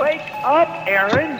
Wake up, Aaron.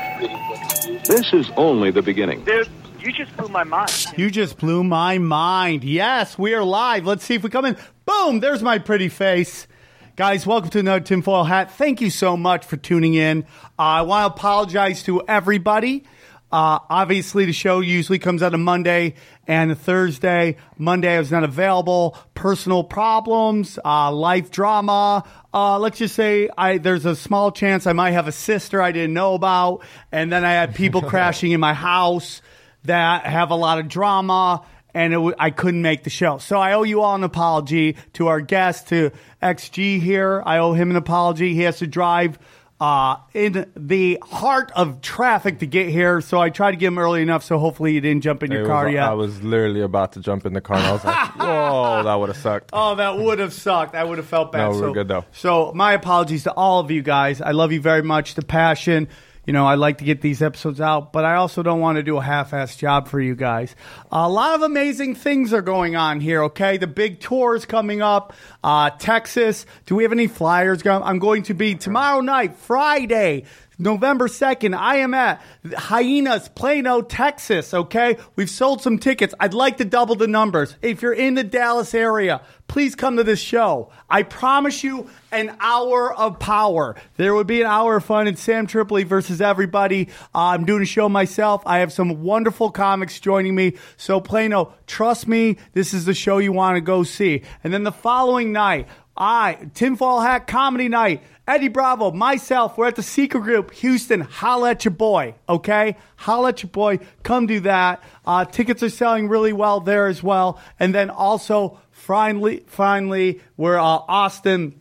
This is only the beginning. Dude, you just blew my mind. You just blew my mind. Yes, we are live. Let's see if we come in. Boom, there's my pretty face. Guys, welcome to another tinfoil hat. Thank you so much for tuning in. Uh, I want to apologize to everybody. Uh, obviously, the show usually comes out on Monday and a Thursday. Monday, I was not available. Personal problems, uh, life drama. Uh, let's just say I there's a small chance I might have a sister I didn't know about, and then I had people crashing in my house that have a lot of drama and it w- I couldn't make the show. So I owe you all an apology to our guest, to XG here. I owe him an apology. He has to drive uh, in the heart of traffic to get here. So I tried to get him early enough. So hopefully you didn't jump in your It car was- yet. I was literally about to jump in the car, and I was like, "Whoa, that would have sucked." Oh, that would have sucked. I would have felt bad. No, we're so, good, though. So my apologies to all of you guys. I love you very much. The passion. You know, I like to get these episodes out, but I also don't want to do a half-assed job for you guys. A lot of amazing things are going on here. Okay, the big tour is coming up. Uh, Texas. Do we have any flyers? I'm going to be tomorrow night, Friday. November 2nd, I am at Hyenas, Plano, Texas. Okay. We've sold some tickets. I'd like to double the numbers. If you're in the Dallas area, please come to this show. I promise you an hour of power. There would be an hour of fun in Sam Tripoli versus everybody. Uh, I'm doing a show myself. I have some wonderful comics joining me. So, Plano, trust me, this is the show you want to go see. And then the following night, I, Tinfoil Hat Comedy Night, Eddie Bravo, myself, we're at the Secret Group, Houston. Holla at your boy, okay? Holla at your boy. Come do that. Uh, tickets are selling really well there as well. And then also, finally, finally, we're uh, Austin.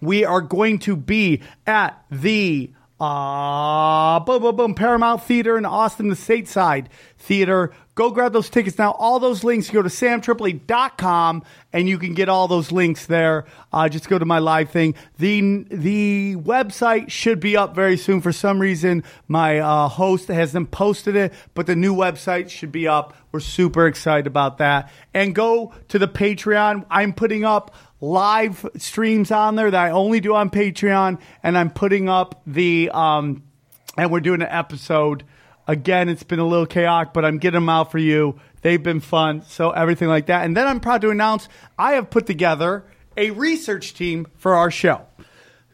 We are going to be at the uh, boom, boom, boom, Paramount Theater in Austin, the Stateside Theater. Go grab those tickets now. All those links, go to samtripoli.com and you can get all those links there. Uh, just go to my live thing. The, the website should be up very soon. For some reason, my uh, host hasn't posted it, but the new website should be up. We're super excited about that. And go to the Patreon. I'm putting up live streams on there that I only do on Patreon, and I'm putting up the um, and we're doing an episode. Again, it's been a little chaotic, but I'm getting them out for you. They've been fun, so everything like that. And then I'm proud to announce I have put together a research team for our show.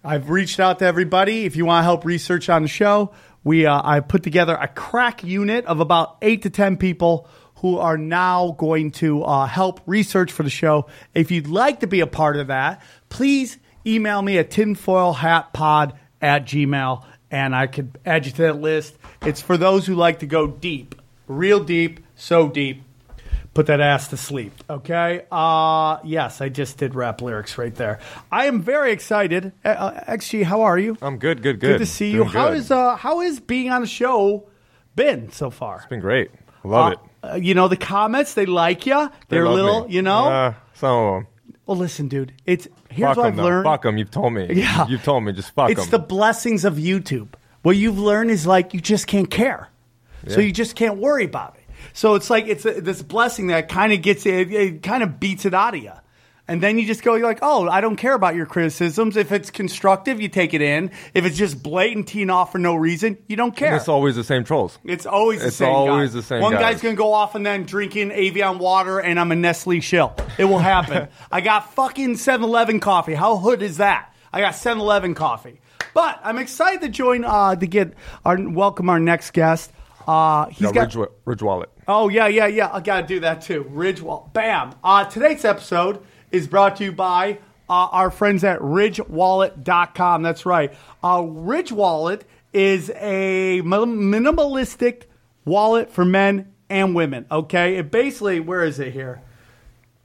I've reached out to everybody. If you want to help research on the show, we uh, I put together a crack unit of about eight to ten people who are now going to uh, help research for the show. If you'd like to be a part of that, please email me at tinfoilhatpod at gmail, and I could add you to that list. It's for those who like to go deep, real deep, so deep. Put that ass to sleep. Okay. Uh, yes, I just did rap lyrics right there. I am very excited. Uh, Uh, XG, how are you? I'm good, good, good. Good to see you. Doing How good. is uh, how is being on the show been so far? It's been great. I love it. Uh, you know the comments, they like you. They They're love little, me. you know. Uh, some of them. well, listen, dude. It's here's Fuck what I've though. learned. Fuck them. You've told me. Yeah. You've told me. Just fuck it's them. the blessings of YouTube. What you've learned is like you just can't care, so you just can't worry about it. So it's like it's a, this blessing that kind of gets it, it kind of beats it out of you. And then you just go, you're like, oh, I don't care about your criticisms. If it's constructive, you take it in. If it's just blatant teeing off for no reason, you don't care. And it's always the same trolls. It's always the It's same. It's always guy. the same One guys. guy's gonna go off and then drinking Evian water, and I'm a Nestle shill. It will happen. I got fucking 7-Eleven coffee. How hood is that? I got 7-Eleven coffee. But I'm excited to join uh, to get our welcome our next guest. Uh, he's No, got Ridge, Ridge Wallet. Oh yeah, yeah, yeah. I gotta do that too. Ridgewall. Bam. Uh, today's episode is brought to you by uh, our friends at RidgeWallet.com. That's right. Uh, Ridge Wallet is a min- minimalistic wallet for men and women. Okay. It basically, where is it here?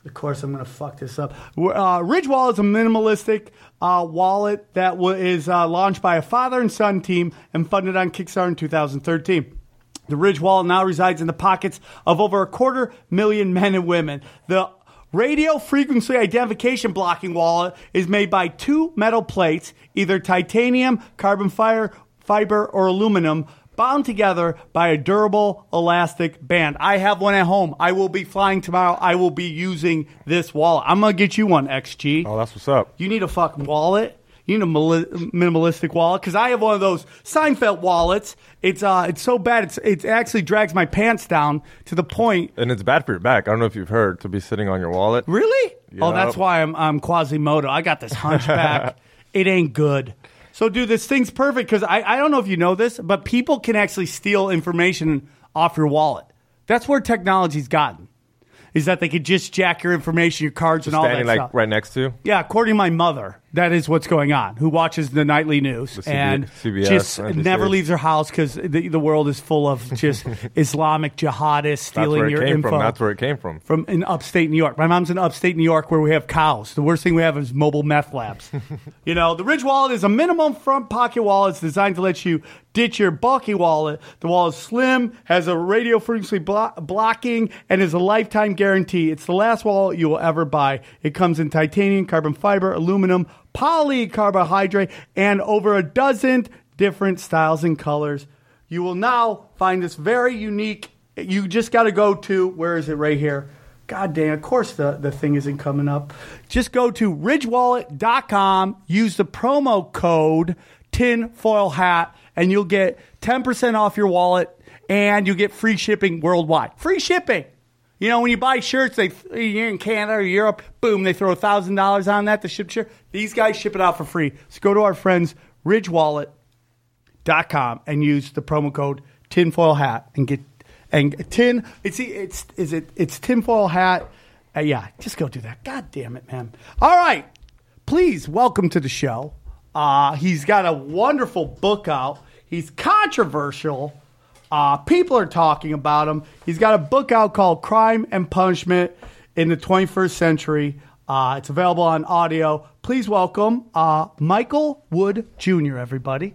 Of course, I'm going to fuck this up. Uh, Ridge Wallet is a minimalistic uh, wallet that wa- is uh, launched by a father and son team and funded on Kickstarter in 2013. The Ridge Wallet now resides in the pockets of over a quarter million men and women. The radio frequency identification blocking wallet is made by two metal plates, either titanium, carbon fire, fiber, or aluminum, bound together by a durable elastic band. I have one at home. I will be flying tomorrow. I will be using this wallet. I'm going to get you one, XG. Oh, that's what's up. You need a fucking wallet. You need a mali- minimalistic wallet because I have one of those Seinfeld wallets. It's uh, it's so bad. It's it actually drags my pants down to the point. And it's bad for your back. I don't know if you've heard to be sitting on your wallet. Really? Oh, that's why I'm I'm Quasimodo. I got this hunchback. it ain't good. So, dude, this thing's perfect because I I don't know if you know this, but people can actually steal information off your wallet. That's where technology's gotten. Is that they could just jack your information, your cards, and all that Standing like stuff. right next to. Yeah, according to my mother, that is what's going on. Who watches the nightly news CB and CBS, just never leaves her house because the, the world is full of just Islamic jihadists stealing your info from. That's where it came from. from in upstate New York. My mom's in upstate New York where we have cows. The worst thing we have is mobile meth labs. you know, the Ridge Wallet is a minimum front pocket wallet. It's designed to let you ditch your bulky wallet. The wallet is slim, has a radio frequency blo- blocking, and is a lifetime guarantee. It's the last wallet you will ever buy. It comes in titanium, carbon fiber, aluminum, polycarbohydrate, and over a dozen different styles and colors. You will now find this very unique. You just got to go to where is it right here? God damn, of course the, the thing isn't coming up. Just go to ridgewallet.com, use the promo code tinfoil hat, and you'll get 10% off your wallet and you'll get free shipping worldwide. Free shipping. You know, when you buy shirts, they you're in Canada or Europe, boom, they throw thousand dollars on that to ship shirt. These guys ship it out for free. So go to our friends ridgewallet.com and use the promo code tinfoil hat and get and tin it's it's is it it's tinfoil hat uh, yeah just go do that. God damn it man. All right. Please welcome to the show uh, he's got a wonderful book out. He's controversial uh, people are talking about him he's got a book out called crime and punishment in the 21st century uh, it's available on audio please welcome uh, michael wood jr everybody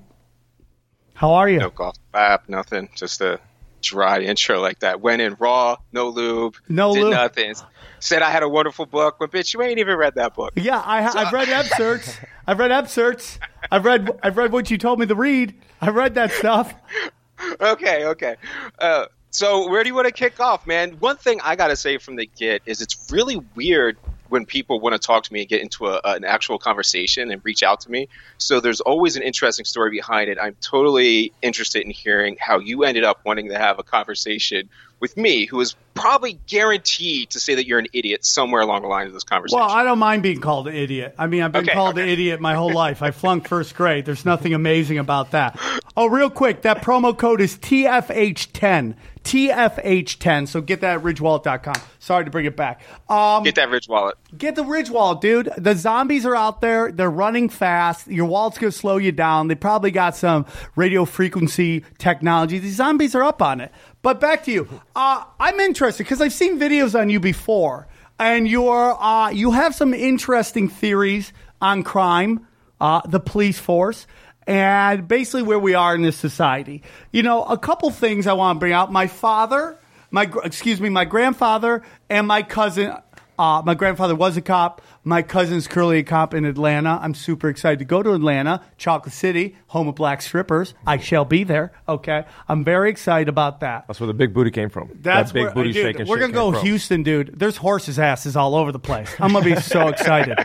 how are you No golf clap, nothing. Just a dry intro like that. Went in raw, no lube, No did lube. nothing. Said I had a wonderful book, but bitch, you ain't even read that book. Yeah, I, I've read excerpts. I've read excerpts. I've read. I've read what you told me to read. I've read that stuff. Okay, okay. Uh, so where do you want to kick off, man? One thing I gotta say from the get is it's really weird when people want to talk to me and get into a, an actual conversation and reach out to me. So there's always an interesting story behind it. I'm totally interested in hearing how you ended up wanting to have a conversation with me, who is probably guaranteed to say that you're an idiot somewhere along the line of this conversation. Well, I don't mind being called an idiot. I mean, I've been Okay, called an idiot my whole life. I flunked first grade. There's nothing amazing about that. Oh, real quick, that promo code is TFH10. TFH10. So get that at ridgewallet.com. Sorry to bring it back. Um, Get that rich wallet. Get the Ridge Wallet, dude. The zombies are out there. They're running fast. Your wallet's going to slow you down. They probably got some radio frequency technology. These zombies are up on it. But back to you. Uh, I'm interested because I've seen videos on you before, and you're uh, you have some interesting theories on crime, uh, the police force. And basically, where we are in this society. You know, a couple things I want to bring out. My father, my excuse me, my grandfather, and my cousin uh, my grandfather was a cop. My cousin's currently a cop in Atlanta. I'm super excited to go to Atlanta, Chocolate City, home of black strippers. I shall be there. Okay, I'm very excited about that. That's where the big booty came from. That's that big where, booty dude, shaking. We're gonna go from. Houston, dude. There's horses' asses all over the place. I'm gonna be so excited.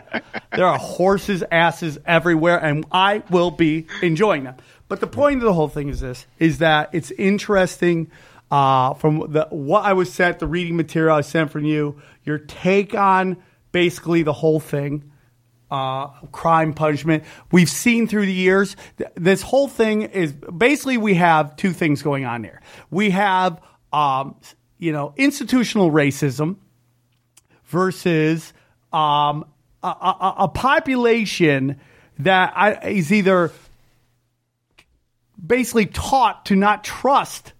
There are horses' asses everywhere, and I will be enjoying them. But the point of the whole thing is this: is that it's interesting. Uh, from the what I was sent, the reading material I sent from you, your take on basically the whole thing uh, crime punishment. We've seen through the years th- this whole thing is basically we have two things going on here. We have um, you know institutional racism versus um, a, a, a population that I, is either basically taught to not trust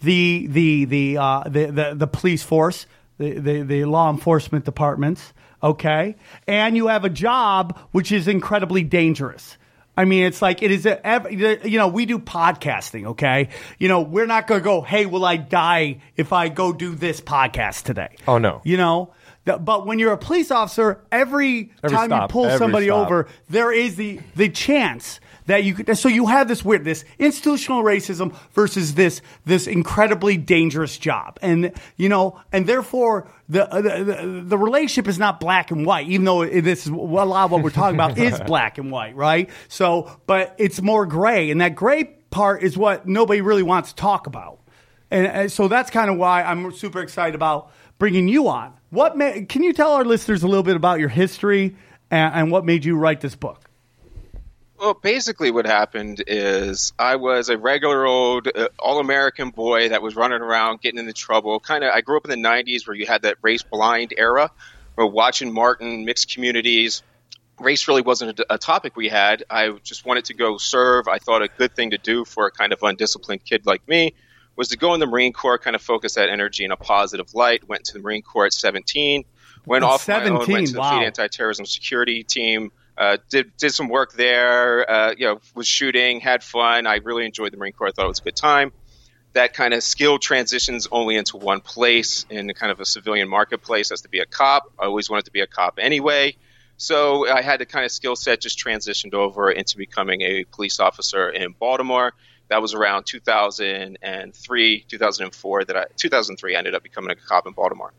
the the the uh, the, the the police force the, the, the law enforcement departments, okay? And you have a job which is incredibly dangerous. I mean, it's like it is. A, you know, we do podcasting. Okay, you know, we're not going to go. Hey, will I die if I go do this podcast today? Oh, no. You know, but when you're a police officer, every, Every time you pull somebody stop. over, there is the the chance that you could. So you have this weird, this institutional racism versus this this incredibly dangerous job, and you know, and therefore the uh, the, the, the relationship is not black and white, even though this is a lot of what we're talking about is black and white, right? So, but it's more gray, and that gray part is what nobody really wants to talk about. And, and so that's kind of why I'm super excited about bringing you on. What ma- can you tell our listeners a little bit about your history and, and what made you write this book? Well, basically, what happened is I was a regular old uh, all American boy that was running around getting into trouble. Kind of, I grew up in the 90s where you had that race blind era where watching Martin, mixed communities, race really wasn't a, a topic we had. I just wanted to go serve. I thought a good thing to do for a kind of undisciplined kid like me was to go in the Marine Corps, kind of focus that energy in a positive light. Went to the Marine Corps at 17. Went At off my own, went to the wow. Fleet Anti-Terrorism Security Team. Uh, did did some work there. Uh, you know, was shooting, had fun. I really enjoyed the Marine Corps. I thought it was a good time. That kind of skill transitions only into one place in kind of a civilian marketplace. As to be a cop. I always wanted to be a cop anyway. So I had the kind of skill set just transitioned over into becoming a police officer in Baltimore. That was around 2003, 2004 that I 2003 I ended up becoming a cop in Baltimore.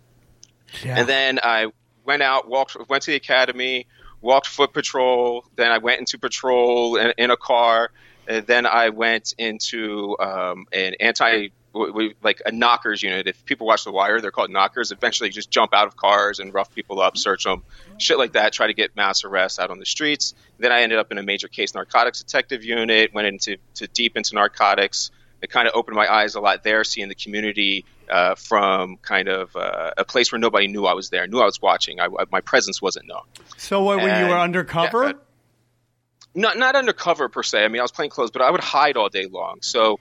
And then I went out, walked, went to the academy, walked foot patrol. Then I went into patrol in, in a car. And then I went into um, an anti, like a knockers unit. If people watch The Wire, they're called knockers. Eventually, just jump out of cars and rough people up, search them, shit like that. Try to get mass arrests out on the streets. Then I ended up in a major case narcotics detective unit. Went into to deep into narcotics. It kind of opened my eyes a lot there, seeing the community uh, from kind of uh, a place where nobody knew I was there, knew I was watching. I, I- my presence wasn't known. So what, when you were undercover? yeah, Not not undercover per se. I mean, I was playing clothes, but I would hide all day long. So,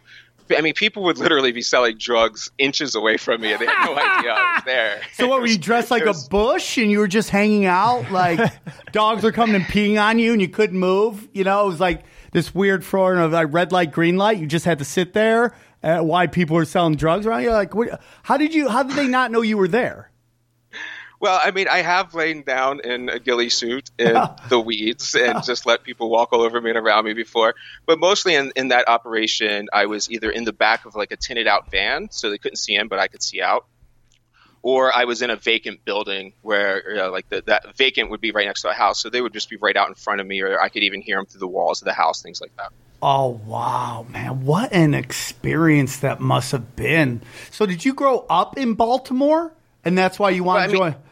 I mean, people would literally be selling drugs inches away from me, and they had no idea I was there. so what were you dressed like a bush and you were just hanging out like dogs were coming and peeing on you and you couldn't move? You know, it was like this weird front of like red light, green light. You just had to sit there. Uh, why people are selling drugs around you? Like, what, how did you? How did they not know you were there? Well, I mean, I have lain down in a ghillie suit in the weeds and just let people walk all over me and around me before. But mostly in, in that operation, I was either in the back of like a tinted out van, so they couldn't see in, but I could see out. Or I was in a vacant building where, you know, like the, that vacant would be right next to a house, so they would just be right out in front of me, or I could even hear them through the walls of the house, things like that. Oh wow, man! What an experience that must have been. So, did you grow up in Baltimore, and that's why you wanted Well, to join?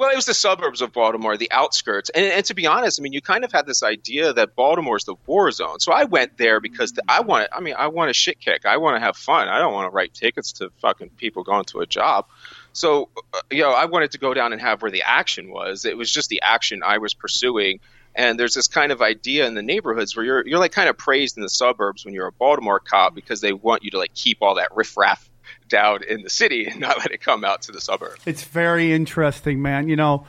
Well, it was the suburbs of Baltimore, the outskirts. And, and to be honest, I mean, you kind of had this idea that Baltimore is the war zone. So I went there because the, I want, I mean, I want a shit kick. I want to have fun. I don't want to write tickets to fucking people going to a job. So, uh, you know, I wanted to go down and have where the action was. It was just the action I was pursuing. And there's this kind of idea in the neighborhoods where you're, you're like kind of praised in the suburbs when you're a Baltimore cop because they want you to like keep all that riffraff down in the city and not let it come out to the suburbs. It's very interesting, man. You know,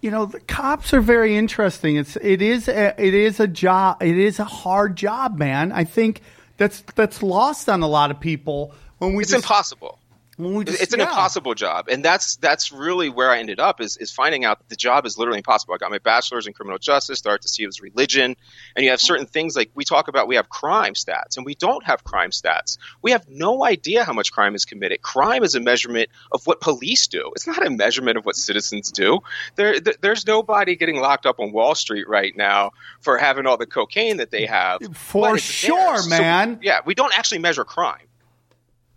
you know, the cops are very interesting. It's it is a, it is a job. It is a hard job, man. I think that's that's lost on a lot of people when we It's just, impossible. Just- it's an yeah. impossible job. And that's that's really where i ended up is, is finding out that the job is literally impossible. I got my bachelor's in criminal justice started to see it was religion. And you have certain things like we talk about we have crime stats and we don't have crime stats. We have no idea how much crime is committed. Crime is a measurement of what police do. It's not a measurement of what citizens do. There, there there's nobody getting locked up on wall street right now for having all the cocaine that they have. For sure, there. So, man. yeah we don't actually measure crime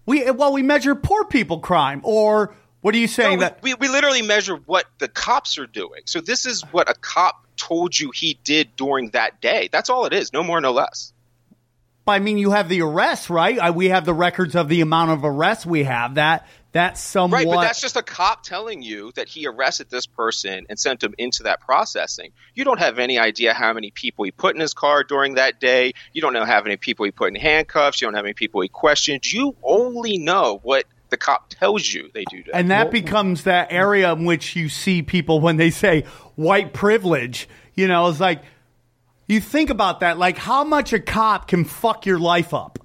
we well we measure poor people crime or what are you saying No, that we, we, we literally measure what the cops are doing. So this is what a cop told you he did during that day. That's all it is, no more, no less. I mean you have the arrests, right? I, we have the records of the amount of arrests we have. That that's somewhat Right, but that's just a cop telling you that he arrested this person and sent him into that processing. You don't have any idea how many people he put in his car during that day. You don't know how many people he put in handcuffs. You don't have any people he questioned. You only know what the cop tells you they do that. And that becomes that area in which you see people when they say white privilege. You know, it's like you think about that, like how much a cop can fuck your life up.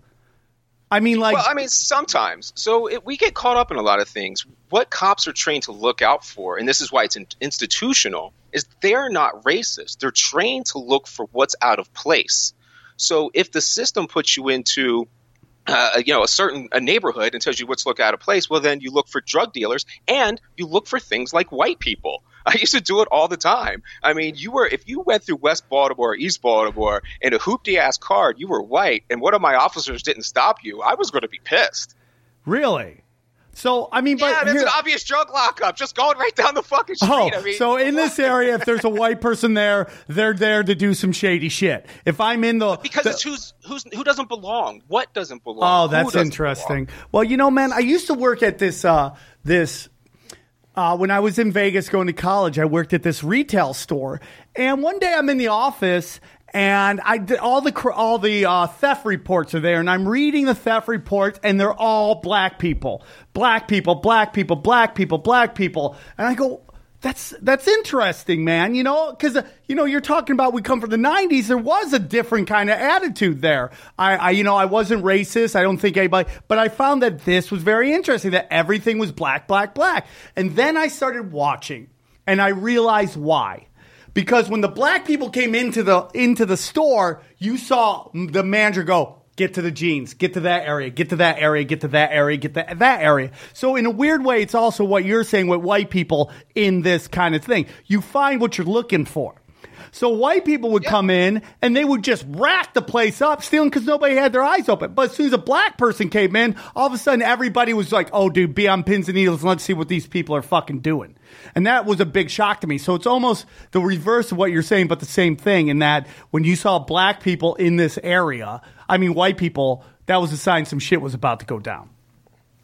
I mean, like, well, I mean, sometimes. So it, we get caught up in a lot of things. What cops are trained to look out for, and this is why it's in, institutional, is they're not racist. They're trained to look for what's out of place. So if the system puts you into uh, you know a certain a neighborhood and tells you what's look out of place well then you look for drug dealers and you look for things like white people. I used to do it all the time. I mean you were if you went through west baltimore or east baltimore in a hoopty ass car you were white and one of my officers didn't stop you i was going to be pissed. Really? So, I mean, yeah but that's here- an obvious drug lockup just going right down the fucking street Oh, I mean, so in this area, if there's a white person there, they're there to do some shady shit. If I'm in the because the- it's who's who's who doesn't belong what doesn't belong Oh, that's interesting. belong? Well, you know, man, I used to work at this uh this uh, when I was in Vegas going to college, I worked at this retail store, and one day I'm in the office, and I did all the all the uh, theft reports are there, and I'm reading the theft reports, and they're all black people, black people, black people, black people, black people, and I go. That's that's interesting, man. You know, because uh, you know you're talking about we come from the '90s. There was a different kind of attitude there. I, I, you know, I wasn't racist. I don't think anybody, but I found that this was very interesting. That everything was black, black, black. And then I started watching, and I realized why. Because when the black people came into the into the store, you saw the manager go, get to the jeans, get to that area, get to that area, get to that area, get to that area. So in a weird way, it's also what you're saying with white people in this kind of thing. You find what you're looking for. So white people would come in and they would just rack the place up, stealing because nobody had their eyes open. But as soon as a black person came in, all of a sudden everybody was like, "Oh, dude, be on pins and needles. and Let's see what these people are fucking doing." And that was a big shock to me. So it's almost the reverse of what you're saying, but the same thing. In that when you saw black people in this area, I mean white people, that was a sign some shit was about to go down.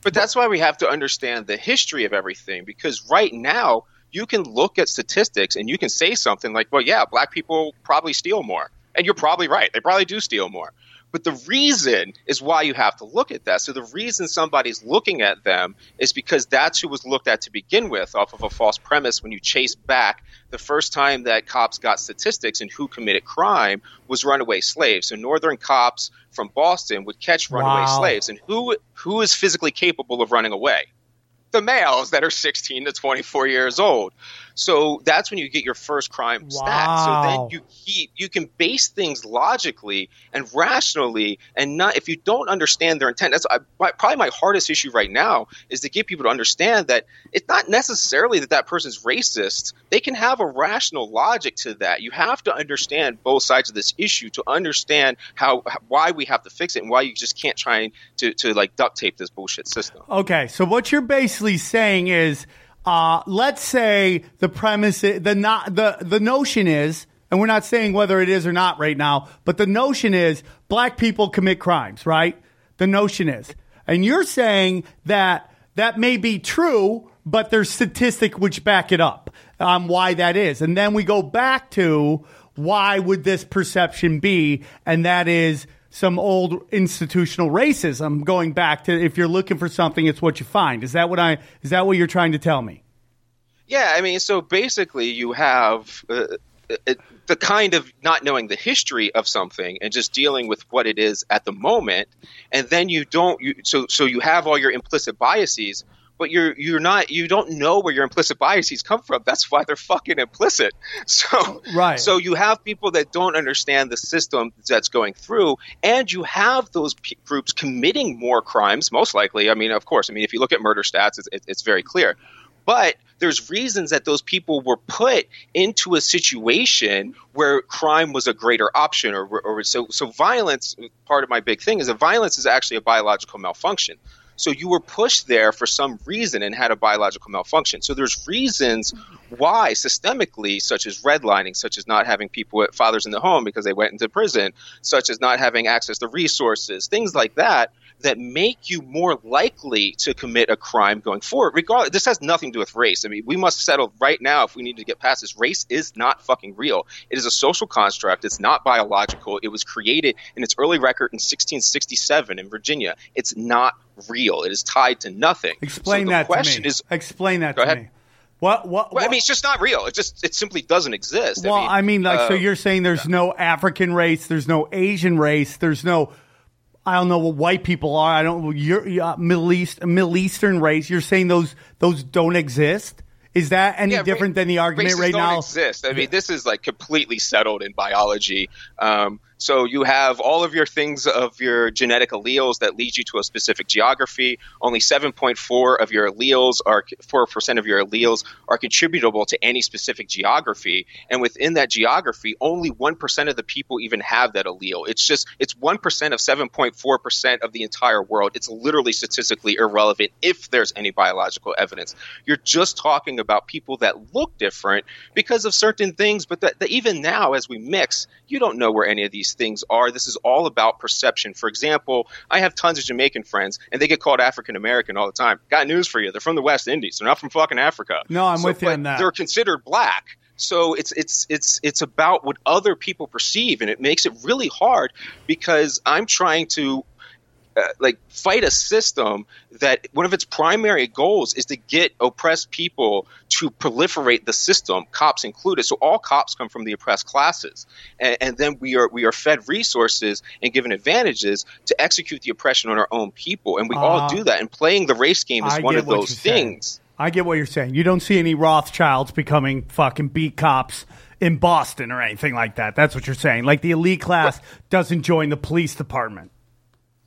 But that's why we have to understand the history of everything because right now you can look at statistics and you can say something like, well, yeah, black people probably steal more. And you're probably right. They probably do steal more. But the reason is why you have to look at that. So the reason somebody's looking at them is because that's who was looked at to begin with off of a false premise when you chase back the first time that cops got statistics and who committed crime was runaway slaves. So northern cops from Boston would catch runaway Wow. slaves. And who who is physically capable of running away? The males that are 16 to 24 years old. So that's when you get your first crime stat. So then you keep you can base things logically and rationally and not if you don't understand their intent. That's I, my, probably my hardest issue right now is to get people to understand that it's not necessarily that that person's racist. They can have a rational logic to that. You have to understand both sides of this issue to understand how why we have to fix it and why you just can't try to to like duct tape this bullshit system. Okay, so what you're basically saying is, uh, let's say the premise, the not the the notion is, and we're not saying whether it is or not right now, but the notion is black people commit crimes, right? The notion is, and you're saying that that may be true, but there's statistic which back it up on why that is, and then we go back to why would this perception be, and that is some old institutional racism going back to if you're looking for something it's what you find is that what i is that what you're trying to tell me Yeah, I mean, so basically, you have uh, it, the kind of not knowing the history of something and just dealing with what it is at the moment, and then you don't. You, so, so you have all your implicit biases, but you're you're not. You don't know where your implicit biases come from. That's why they're fucking implicit. So, Right. So you have people that don't understand the system that's going through, and you have those p- groups committing more crimes. Most likely, I mean, of course, I mean, if you look at murder stats, it's, it's, it's very clear but there's reasons that those people were put into a situation where crime was a greater option or, or so so violence part of my big thing is that violence is actually a biological malfunction so you were pushed there for some reason and had a biological malfunction. So there's reasons why systemically such as redlining such as not having people with fathers in the home because they went into prison such as not having access to resources things like that that make you more likely to commit a crime going forward. Regardless, this has nothing to do with race. I mean, we must settle right now if we need to get past this. Race is not fucking real. It is a social construct. It's not biological. It was created in its early record in 1667 in Virginia. It's not real. It is tied to nothing. Explain so that question to me. Is, Explain that Go to ahead. me. What? What? well, I mean, it's just not real. It just it simply doesn't exist. well, I mean, like, so uh, you're saying there's no African race, there's no Asian race, there's no. I don't know what white people are. I don't. You're uh, Middle East, Middle Eastern race. You're saying those those don't exist. Is that any Yeah, different than the argument races right don't now? Exist. I mean, this is like completely settled in biology. Um, so you have all of your things of your genetic alleles that lead you to a specific geography. Only 7.4 of your alleles are 4% of your alleles are contributable to any specific geography, and within that geography, only 1% of the people even have that allele. It's just it's 1% of 7.4% of the entire world. It's literally statistically irrelevant if there's any biological evidence. You're just talking about people that look different because of certain things, but that, that even now, as we mix, you don't know where any of these things are. This is all about perception. For example, I have tons of Jamaican friends, and they get called African American all the time. Got news for you: they're from the West Indies. They're not from fucking Africa. No, I'm So- with you on that. They're considered black. So it's it's it's it's about what other people perceive, and it makes it really hard because I'm trying to uh, like fight a system that one of its primary goals is to get oppressed people to proliferate the system, cops included. So all cops come from the oppressed classes, and, and then we are we are fed resources and given advantages to execute the oppression on our own people, and we Uh, all do that. And playing the race game is I one of those you're saying. things. I get what you're saying. You don't see any Rothschilds becoming fucking beat cops in Boston or anything like that. That's what you're saying. Like the elite class doesn't join the police department.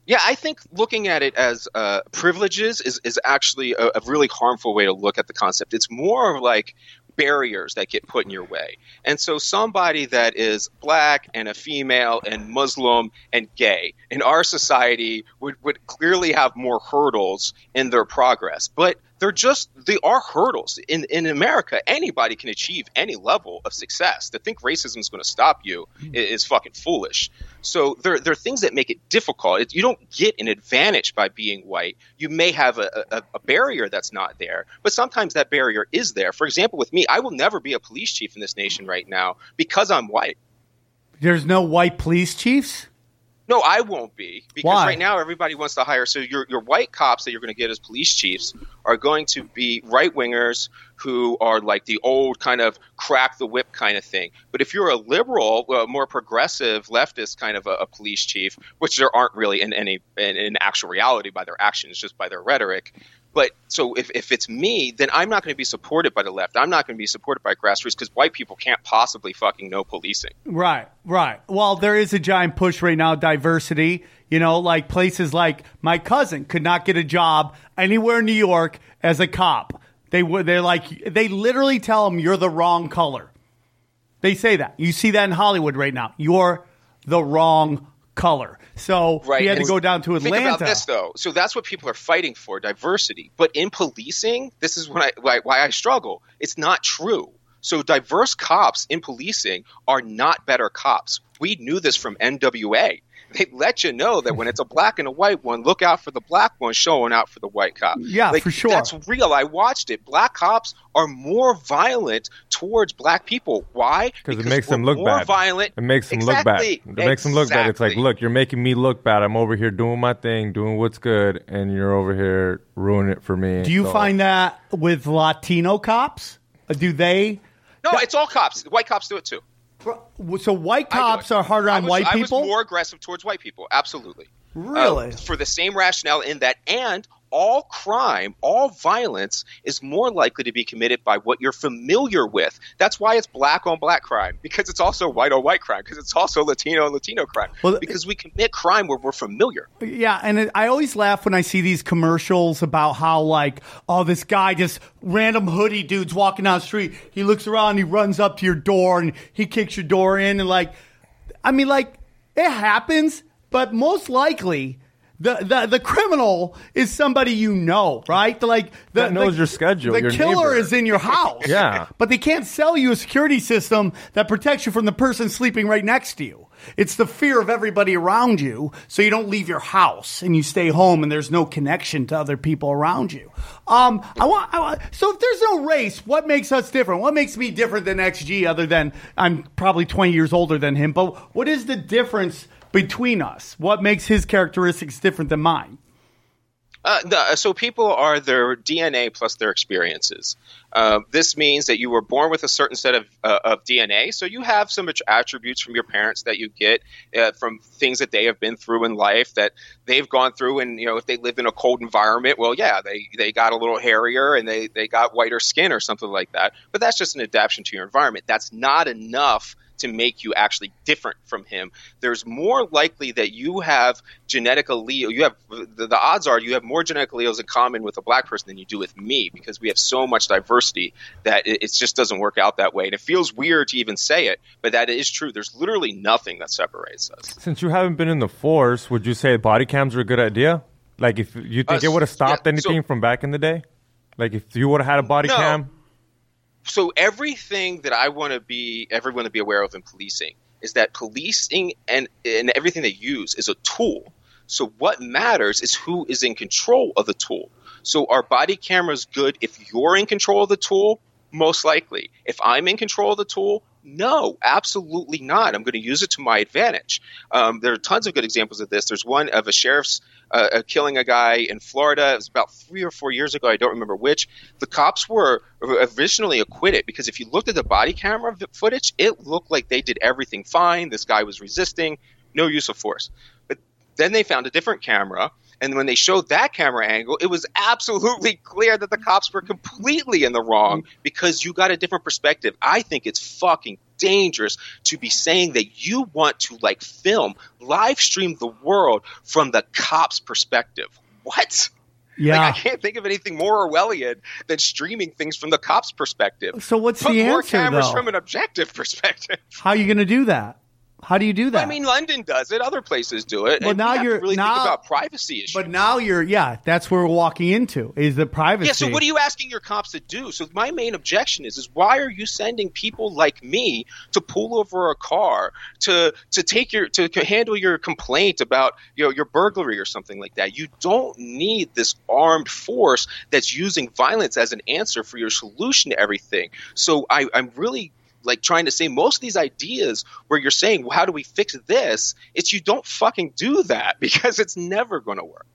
Yeah, I think looking at it as uh, privileges is, is actually a, a really harmful way to look at the concept. It's more of like barriers that get put in your way. And so somebody that is black and a female and Muslim and gay in our society would, would clearly have more hurdles in their progress. But they're just they are hurdles in in America. Anybody can achieve any level of success. To think racism is going to stop you i- is, fucking foolish. So there there are things that make it difficult. It, you don't get an advantage by being white. You may have a, a, a barrier that's not there, but sometimes that barrier is there. For example, with me, I will never be a police chief in this nation right now because I'm white. There's no white police chiefs? No, I won't be because Why? right now everybody wants to hire. So your your white cops that you're going to get as police chiefs are going to be right wingers who are like the old kind of crack the whip kind of thing. But if you're a liberal, uh, more progressive leftist kind of a, a police chief, which there aren't really in any in, in actual reality by their actions, just by their rhetoric. But so if, if it's me, then I'm not going to be supported by the left. I'm not going to be supported by grassroots because white people can't possibly fucking know policing. Right, right. Well, there is a giant push right now, diversity. You know, like places like my cousin could not get a job anywhere in New York as a cop. They would. They're like they literally tell him you're the wrong color. They say that. You see that in Hollywood right now. You're the wrong color. So Right. he had to go down to Atlanta. Think about this though. So that's what people are fighting for, diversity. But in policing, this is I, why, why I struggle. It's not true. So diverse cops in policing are not better cops. We knew this from NWA. They let you know that when it's a black and a white one, look out for the black one showing out for the white cop. Yeah, Like, for sure. That's real. I watched it. Black cops are more violent towards black people. Why? Because it makes them we're look more bad. Violent. It makes them look bad. It makes them look bad. It's like, look, you're making me look bad. I'm over here doing my thing, doing what's good, and you're over here ruining it for me. Do you So- find that with Latino cops? Uh, Do they? No, it's all cops. White cops do it too. So white cops are harder on was- white I people. was more aggressive towards white people. Absolutely. Really? Uh, for the same rationale in that, and all crime, all violence is more likely to be committed by what you're familiar with. That's why it's black on black crime, because it's also white on white crime, because it's also Latino on Latino crime. Well, because we commit crime where we're familiar. Yeah, and it, I always laugh when I see these commercials about how like, oh, this guy just random hoodie dude's walking down the street. He looks around, he runs up to your door, and he kicks your door in, and like, I mean, like, it happens, but most likely The, the the criminal is somebody you know, right? The, like the, That knows the- your schedule, The your killer neighbor. is in your house. Yeah. but they can't sell you a security system that protects you from the person sleeping right next to you. It's the fear of everybody around you, so you don't leave your house and you stay home, and there's no connection to other people around you. Um, I want, I want. So if there's no race, what makes us different? What makes me different than XG? Other than I'm probably 20 years older than him, but what is the difference between us? What makes his characteristics different than mine? Uh, the, so people are their DNA plus their experiences. Uh, this means that you were born with a certain set of, uh, of DNA, so you have some att- attributes from your parents that you get uh, from things that they have been through in life that they've gone through. And you know, if they lived in a cold environment, well, yeah, they they got a little hairier and they they got whiter skin or something like that. But that's just an adaptation to your environment. That's not enough to make you actually different from him. There's more likely that you have genetic allele. You have the, the odds are you have more genetic alleles in common with a black person than you do with me because we have so much diversity that it, it just doesn't work out that way. And it feels weird to even say it, but that is true. There's literally nothing that separates us. Since you haven't been in the force, would you say body cams are a good idea? Like, if you think Uh, it would have stopped yeah, anything so- from back in the day? Like, if you would have had a body No. cam? So everything that I want to be everyone to be aware of in policing is that policing and and everything they use is a tool. So what matters is who is in control of the tool. So are body cameras good if you're in control of the tool? Most likely. If I'm in control of the tool, no, absolutely not. I'm going to use it to my advantage. Um, there are tons of good examples of this. There's one of a sheriff's uh, killing a guy in Florida. It was about three or four years ago. I don't remember which. The cops were originally acquitted because if you looked at the body camera footage, it looked like they did everything fine. This guy was resisting, no use of force. But then they found a different camera. And when they showed that camera angle, it was absolutely clear that the cops were completely in the wrong because you got a different perspective. I think it's fucking dangerous to be saying that you want to like film, live stream the world from the cops' perspective. What? Yeah. Like, I can't think of anything more Orwellian than streaming things from the cops' perspective. So what's Put the more answer, cameras though? from an objective perspective. How are you going to do that? How do you do that? I mean, London does it. Other places do it. Well, and now we you're- really now- about privacy issues. but now you're, yeah, that's where we're walking into is the privacy. Yeah, so what are you asking your cops to do? So my main objection is is why are you sending people like me to pull over a car to to take your to handle your complaint about you know your burglary or something like that? You don't need this armed force that's using violence as an answer for your solution to everything. So I, I'm really like trying to say most of these ideas where you're saying, well, how do we fix this? It's you don't fucking do that because it's never going to work.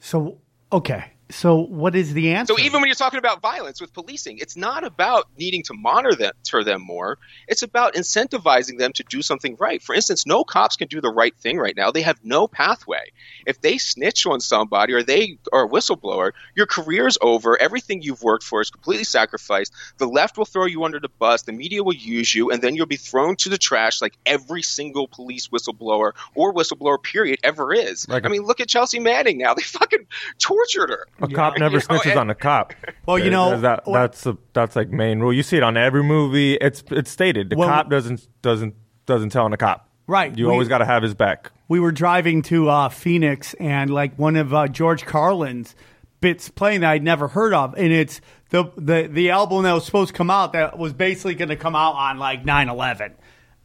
So, okay. So what is the answer? So even when you're talking about violence with policing, it's not about needing to monitor them, monitor them more. It's about incentivizing them to do something right. For instance, no cops can do the right thing right now. They have no pathway. If they snitch on somebody or they are a whistleblower, your career's over. Everything you've worked for is completely sacrificed. The left will throw you under the bus. The media will use you, and then you'll be thrown to the trash like every single police whistleblower or whistleblower period ever is. Like I a- mean, look at Chelsea Manning now. They fucking tortured her. A cop never You know, snitches and- on a cop. Well, you know, that, what- that's a, that's like main rule. You see it on every movie. It's it's stated the Well- cop doesn't doesn't doesn't tell on a cop. Right. You We- always got to have his back. we were driving to uh, Phoenix, and like one of uh, George Carlin's bits playing that I'd never heard of, and it's the the the album that was supposed to come out that was basically going to come out on like 9-11.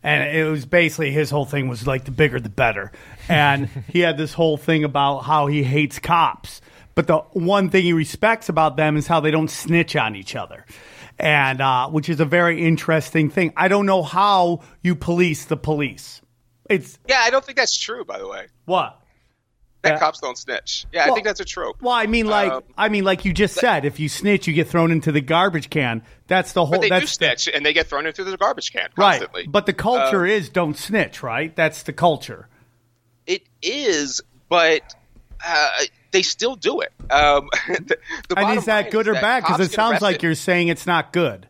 and it was basically his whole thing was like the bigger the better, and he had this whole thing about how he hates cops, but the one thing he respects about them is how they don't snitch on each other. And uh, which is a very interesting thing. I don't know how you police the police. It's Yeah, I don't think that's true, by the way. what? That Yeah. cops don't snitch. Yeah, I think that's a trope. Well, I mean, like, Um, I mean, like you just said, if you snitch, you get thrown into the garbage can. That's the whole. but they do that's the- snitch, and they get thrown into the garbage can right. But the culture Uh, is don't snitch, right? That's the culture. it is, but uh, they still do it. Um, the, the And is that good or bad? Because it sounds like you're saying it's not good.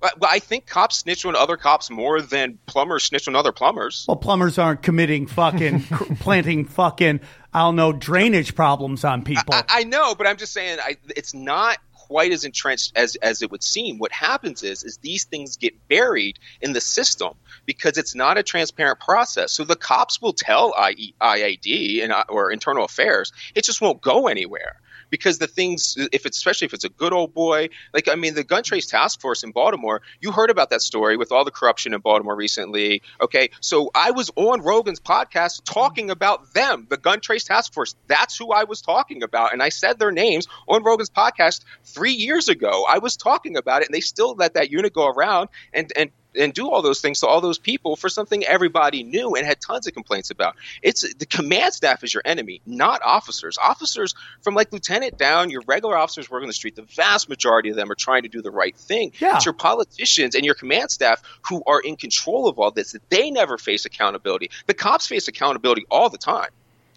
Well, I think cops snitch on other cops more than plumbers snitch on other plumbers. Well, plumbers aren't committing fucking cr- planting fucking I don't know drainage problems on people. I, I know, but I'm just saying I, it's not quite as entrenched as as it would seem. What happens is is these things get buried in the system because it's not a transparent process. So the cops will tell IE, IAD and uh, or internal affairs, it just won't go anywhere because the things if it's especially if it's a good old boy like i mean the gun trace task force in baltimore you heard about that story with all the corruption in baltimore recently okay? So i was on rogan's podcast talking about them the gun trace task force. That's who i was talking about and i said their names on rogan's podcast three years ago. I was talking about it and they still let that unit go around and and and do all those things to all those people for something everybody knew and had tons of complaints about. It's the command staff is your enemy, not officers. Officers from like lieutenant down, your regular officers working the street, the vast majority of them are trying to do the right thing. Yeah. It's your politicians and your command staff who are in control of all this. They never face accountability. The cops face accountability all the time.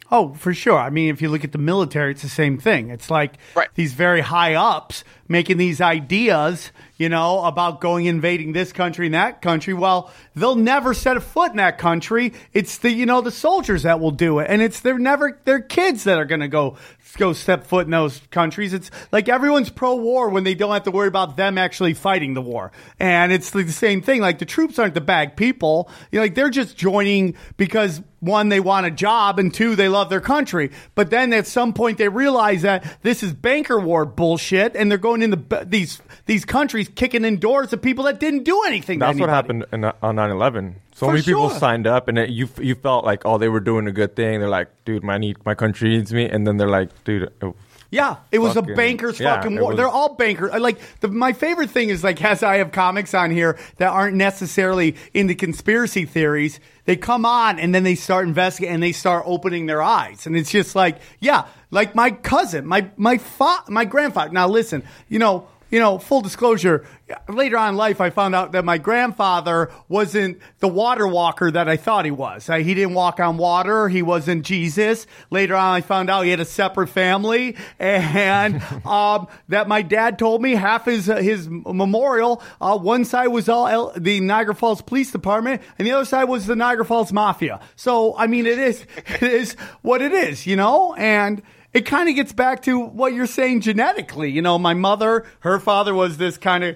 Oh, for sure. I mean, if you look at the military, it's the same thing. It's like Right. these very high ups making these ideas, you know, about going invading this country and that country. Well, they'll never set a foot in that country. It's the, you know, the soldiers that will do it. And it's, they're never, they're kids that are going to go, go step foot in those countries. It's like everyone's pro war when they don't have to worry about them actually fighting the war. And it's the same thing. Like the troops aren't the bad people. You know, like they're just joining because one, they want a job, and two, they love their country. But then at some point, they realize that this is banker war bullshit, and they're going into these these countries kicking in doors of people that didn't do anything. to That's what happened in, uh, on 9/11. So For many people sure. signed up, and it, you you felt like oh they were doing a good thing. They're like, dude, my need my country needs me, and then they're like, dude, oh, Yeah, it was Fucking- a bankers yeah, fucking war. was- They're all bankers. Like the, my favorite thing is like as I have comics on here that aren't necessarily into conspiracy theories. They come on and then they start investigating and they start opening their eyes, and it's just like yeah, like my cousin, my my fa- my grandfather. Now listen, you know. You know, full disclosure, later on in life, I found out that my grandfather wasn't the water walker that I thought he was. Uh, he didn't walk on water. He wasn't Jesus. Later on, I found out he had a separate family and, um, that my dad told me half his, his memorial, uh, one side was all L- the Niagara Falls Police Department and the other side was the Niagara Falls Mafia. So, I mean, it is, it is what it is, you know, and, it kind of gets back to what you're saying genetically. You know, my mother, her father was this kind of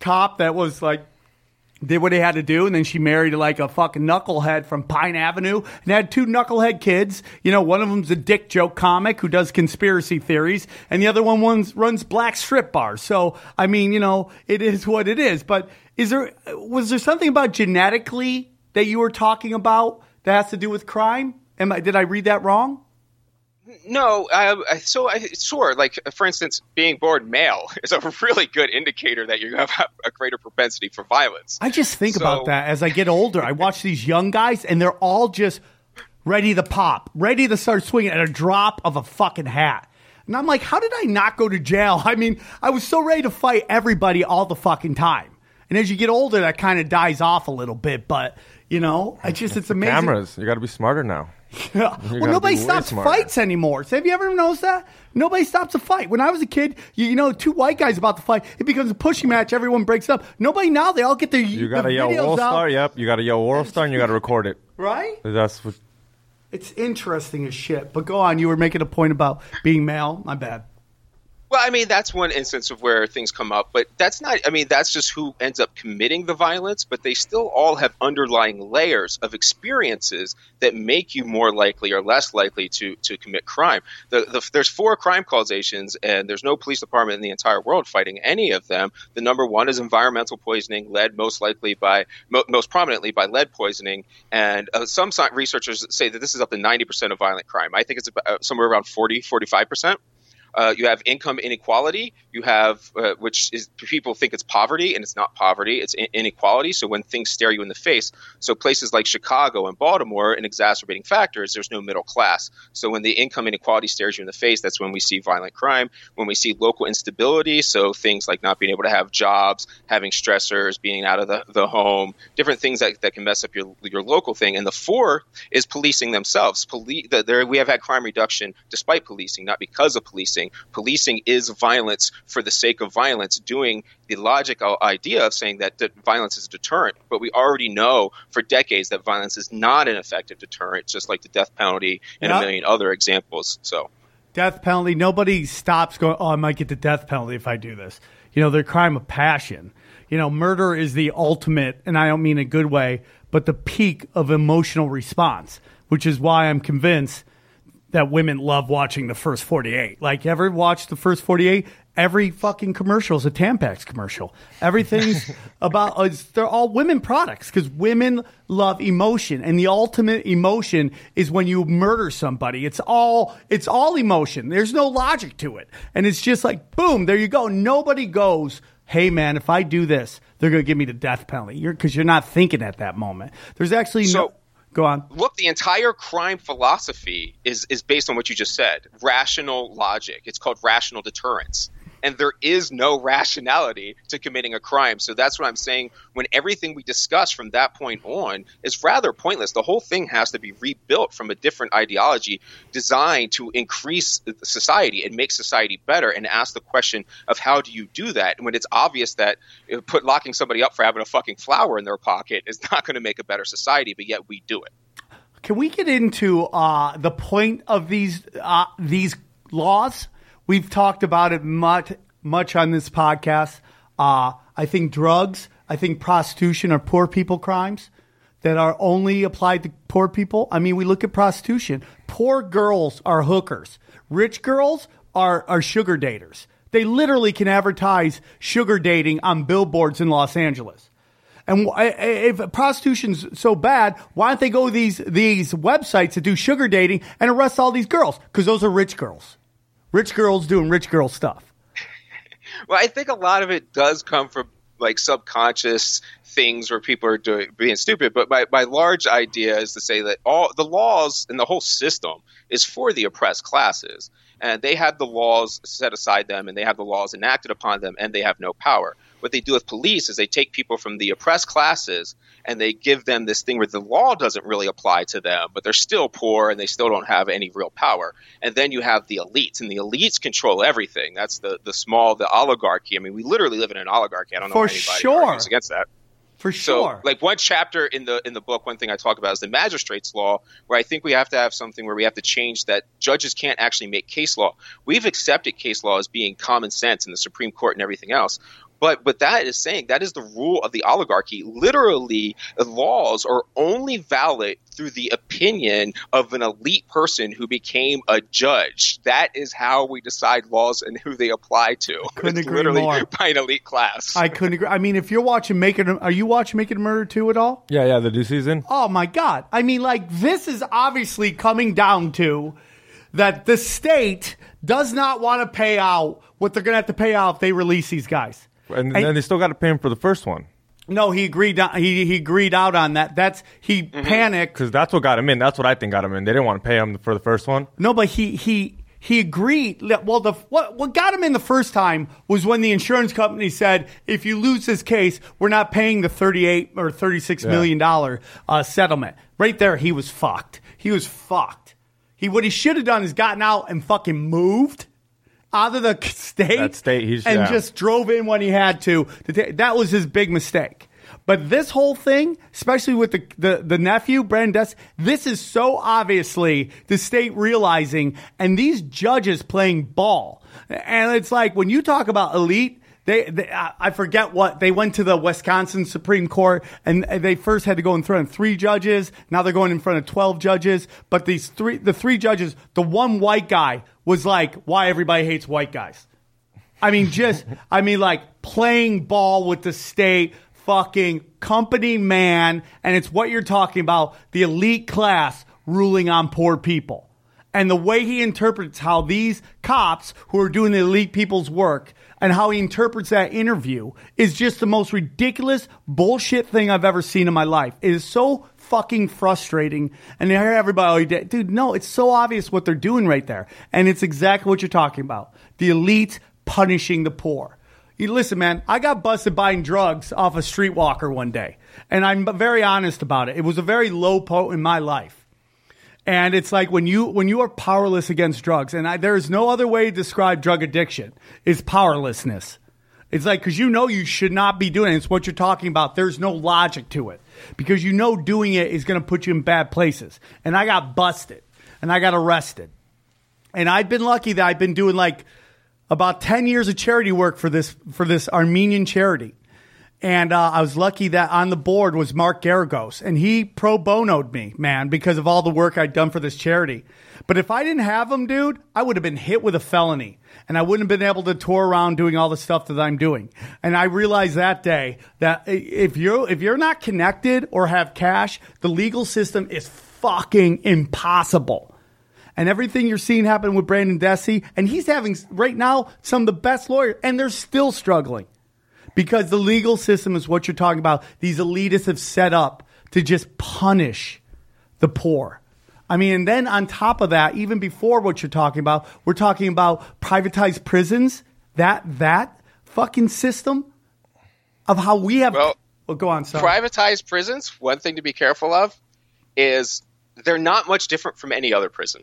cop that was like did what he had to do, and then she married like a fucking knucklehead from Pine Avenue, and had two knucklehead kids. You know, one of them's a dick joke comic who does conspiracy theories, and the other one runs, runs black strip bars. So, I mean, you know, it is what it is. But is there was there something about genetically that you were talking about that has to do with crime? Am I did I read that wrong? No, I, I, so I, sure. Like for instance, being born male is a really good indicator that you have a greater propensity for violence. I just think So- about that as I get older. I watch these young guys, and they're all just ready to pop, ready to start swinging at a drop of a fucking hat. And I'm like, how did I not go to jail? I mean, I was so ready to fight everybody all the fucking time. And as you get older, that kind of dies off a little bit. But you know, I just it's amazing. cameras. You got to be smarter now. Yeah. Well, nobody be stops smarter. fights anymore. So have you ever noticed that? Nobody stops a fight. When I was a kid, you, you know, two white guys about to fight, it becomes a pushing match. Everyone breaks up. Nobody now. They all get their You got the to yell World out, Star. Yep, you got to yell World Star, and you got to record it. right? That's what. It's interesting as shit. But go on. You were making a point about being male. My bad. Well, I mean, that's one instance of where things come up, but that's not, I mean, that's just who ends up committing the violence, but they still all have underlying layers of experiences that make you more likely or less likely to, to commit crime. The, the, there's four crime causations, and there's no police department in the entire world fighting any of them. The number one is environmental poisoning, led most likely by, mo- most prominently by lead poisoning, and uh, some researchers say that this is up to 90% of violent crime. I think it's about, uh, somewhere around 40, 45%. Uh, you have income inequality. You have, uh, which is people think it's poverty, and it's not poverty; it's in- inequality. So when things stare you in the face, so places like Chicago and Baltimore, an exacerbating factor is there's no middle class. So when the income inequality stares you in the face, that's when we see violent crime. When we see local instability, so things like not being able to have jobs, having stressors, being out of the, the home, different things that, that can mess up your your local thing. And the four is policing themselves. Police, the, there we have had crime reduction despite policing, not because of policing. Policing is violence for the sake of violence, doing the logical uh, idea of saying that, that violence is a deterrent. But we already know for decades that violence is not an effective deterrent, just like the death penalty and Yeah. a million other examples. So. death penalty. Nobody stops going, oh, I might get the death penalty if I do this. You know, they're crime of passion. You know, murder is the ultimate, and I don't mean a good way, but the peak of emotional response, which is why I'm convinced that women love watching the first 48. Like, ever watch the first 48? Every fucking commercial is a Tampax commercial. Everything's about, it's, they're all women products because women love emotion. And the ultimate emotion is when you murder somebody. It's all, it's all emotion. There's no logic to it. And it's just like, boom, there you go. Nobody goes, hey man, if I do this, they're going to give me the death penalty. You're, cause you're not thinking at that moment. There's actually no, So- go on. look, the entire crime philosophy is is based on what you just said: rational logic. It's called rational deterrence. And there is no rationality to committing a crime. So that's what I'm saying. When everything we discuss from that point on is rather pointless, the whole thing has to be rebuilt from a different ideology designed to increase society and make society better and ask the question of how do you do that? When it's obvious that put locking somebody up for having a fucking flower in their pocket is not going to make a better society, but yet we do it. Can we get into uh, the point of these uh, these laws? We've talked about it much much on this podcast. Uh, I think drugs, I think prostitution are poor people crimes that are only applied to poor people. I mean, we look at prostitution. Poor girls are hookers. Rich girls are are sugar daters. They literally can advertise sugar dating on billboards in Los Angeles. And if prostitution's so bad, why don't they go to these these websites that do sugar dating and arrest all these girls? Because those are rich girls, rich girls doing rich girl stuff. Well, I think a lot of it does come from like subconscious things where people are doing being stupid. But my, my large idea is to say that all the laws and the whole system is for the oppressed classes. And they have the laws set aside them and they have the laws enacted upon them and they have no power. What they do with police is they take people from the oppressed classes and they give them this thing where the law doesn't really apply to them, but they're still poor and they still don't have any real power. And then you have the elites, and the elites control everything. That's the, the small, the oligarchy. I mean, we literally live in an oligarchy. I don't know For anybody sure. argues against that. For sure. So, sure. like one chapter in the in the book, one thing I talk about is the magistrates law, where I think we have to have something where we have to change that judges can't actually make case law. We've accepted case law as being common sense in the Supreme Court and everything else. But what that is saying, that is the rule of the oligarchy. Literally, laws are only valid through the opinion of an elite person who became a judge. That is how we decide laws and who they apply to. Couldn't it's agree literally more. by an elite class. I couldn't agree. I mean, if you're watching Making, are you watching Making a Murder 2 at all? Yeah, yeah, the new season. Oh my God. I mean, like, this is obviously coming down to that the state does not want to pay out what they're going to have to pay out if they release these guys. And, And- then they still got to pay him for the first one No, he agreed. On, he he agreed out on that. That's he panicked. because that's what got him in. That's what I think got him in. They didn't want to pay him for the first one. No, but he he he agreed. Well, the what what got him in the first time was when the insurance company said, if you lose this case, we're not paying the thirty eight or thirty six Yeah. million dollar uh, settlement. Right there, he was fucked. He was fucked. He what he should have done is gotten out and fucking moved out of the state, state, he's- and yeah. just drove in when he had to. that was his big mistake. But this whole thing, especially with the the, the nephew Brandon, this is so obviously the state realizing, and these judges playing ball. And it's like when you talk about elite. They, they, I forget what they went to the Wisconsin Supreme Court, and they first had to go in front of three judges. Now they're going in front of twelve judges. But these three, the three judges, the one white guy was like, "Why everybody hates white guys." I mean, just, I mean, like playing ball with the state, fucking company man, and it's what you're talking about the elite class ruling on poor people. And the way he interprets how these cops who are doing the elite people's work and how he interprets that interview is just the most ridiculous bullshit thing I've ever seen in my life. It is so fucking frustrating. And I hear everybody, oh, dude, no, it's so obvious what they're doing right there. And it's exactly what you're talking about. The elite punishing the poor. You listen, man, I got busted buying drugs off a streetwalker one day. And I'm very honest about it. It was a very low point in my life. And it's like when you when you are powerless against drugs, and I, there is no other way to describe drug addiction is powerlessness. It's like because you know you should not be doing it. It's what you're talking about. There's no logic to it because you know doing it is going to put you in bad places. And I got busted and I got arrested. And I've been lucky that I've been doing like about 10 years of charity work for this for this Armenian charity. And uh, I was lucky that on the board was Mark Geragos, and he pro bonoed me, man, because of all the work I'd done for this charity. But if I didn't have him, dude, I would have been hit with a felony, and I wouldn't have been able to tour around doing all the stuff that I'm doing. And I realized that day that if you if you're not connected or have cash, the legal system is fucking impossible. And everything you're seeing happen with Brandon Dassey, and he's having right now some of the best lawyers, and they're still struggling because the legal system is what you're talking about. These elitists have set up to just punish the poor. I mean, and then on top of that, even before what you're talking about, we're talking about privatized prisons. That that fucking system of how we have. Well, well go on. Sorry. Privatized prisons. One thing to be careful of is they're not much different from any other prison.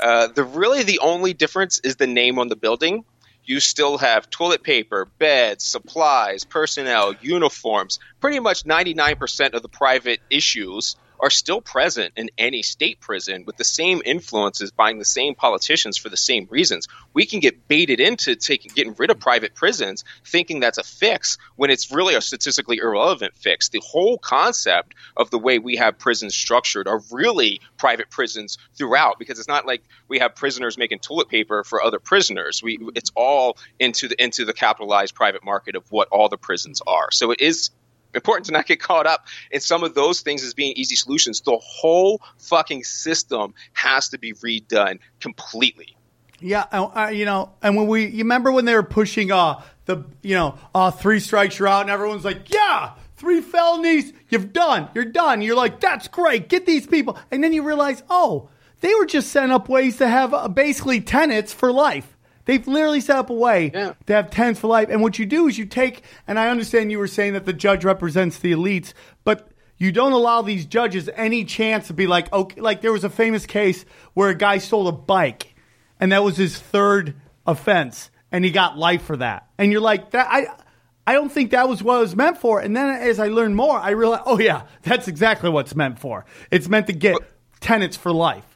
Uh, the really the only difference is the name on the building. You still have toilet paper, beds, supplies, personnel, uniforms. Pretty much 99% of the private issues are still present in any state prison with the same influences buying the same politicians for the same reasons. We can get baited into taking getting rid of private prisons thinking that's a fix when it's really a statistically irrelevant fix. The whole concept of the way we have prisons structured are really private prisons throughout because it's not like we have prisoners making toilet paper for other prisoners. We it's all into the into the capitalized private market of what all the prisons are. So it is important to not get caught up in some of those things as being easy solutions. The whole fucking system has to be redone completely. Yeah, uh, you know, and when we, you remember when they were pushing uh the, you know, uh three strikes you're out, and everyone's like, yeah, three felonies, you've done, you're done. You're like, that's great, get these people, and then you realize, oh, they were just setting up ways to have uh, basically tenants for life. They've literally set up a way Yeah. to have tenants for life. And what you do is you take, and I understand you were saying that the judge represents the elites, but you don't allow these judges any chance to be like, okay, like there was a famous case where a guy stole a bike, and that was his third offense, and he got life for that. And you're like, that I. I don't think that was what it was meant for. And then as I learned more, I realized, oh yeah, that's exactly what it's meant for. It's meant to get tenants for life.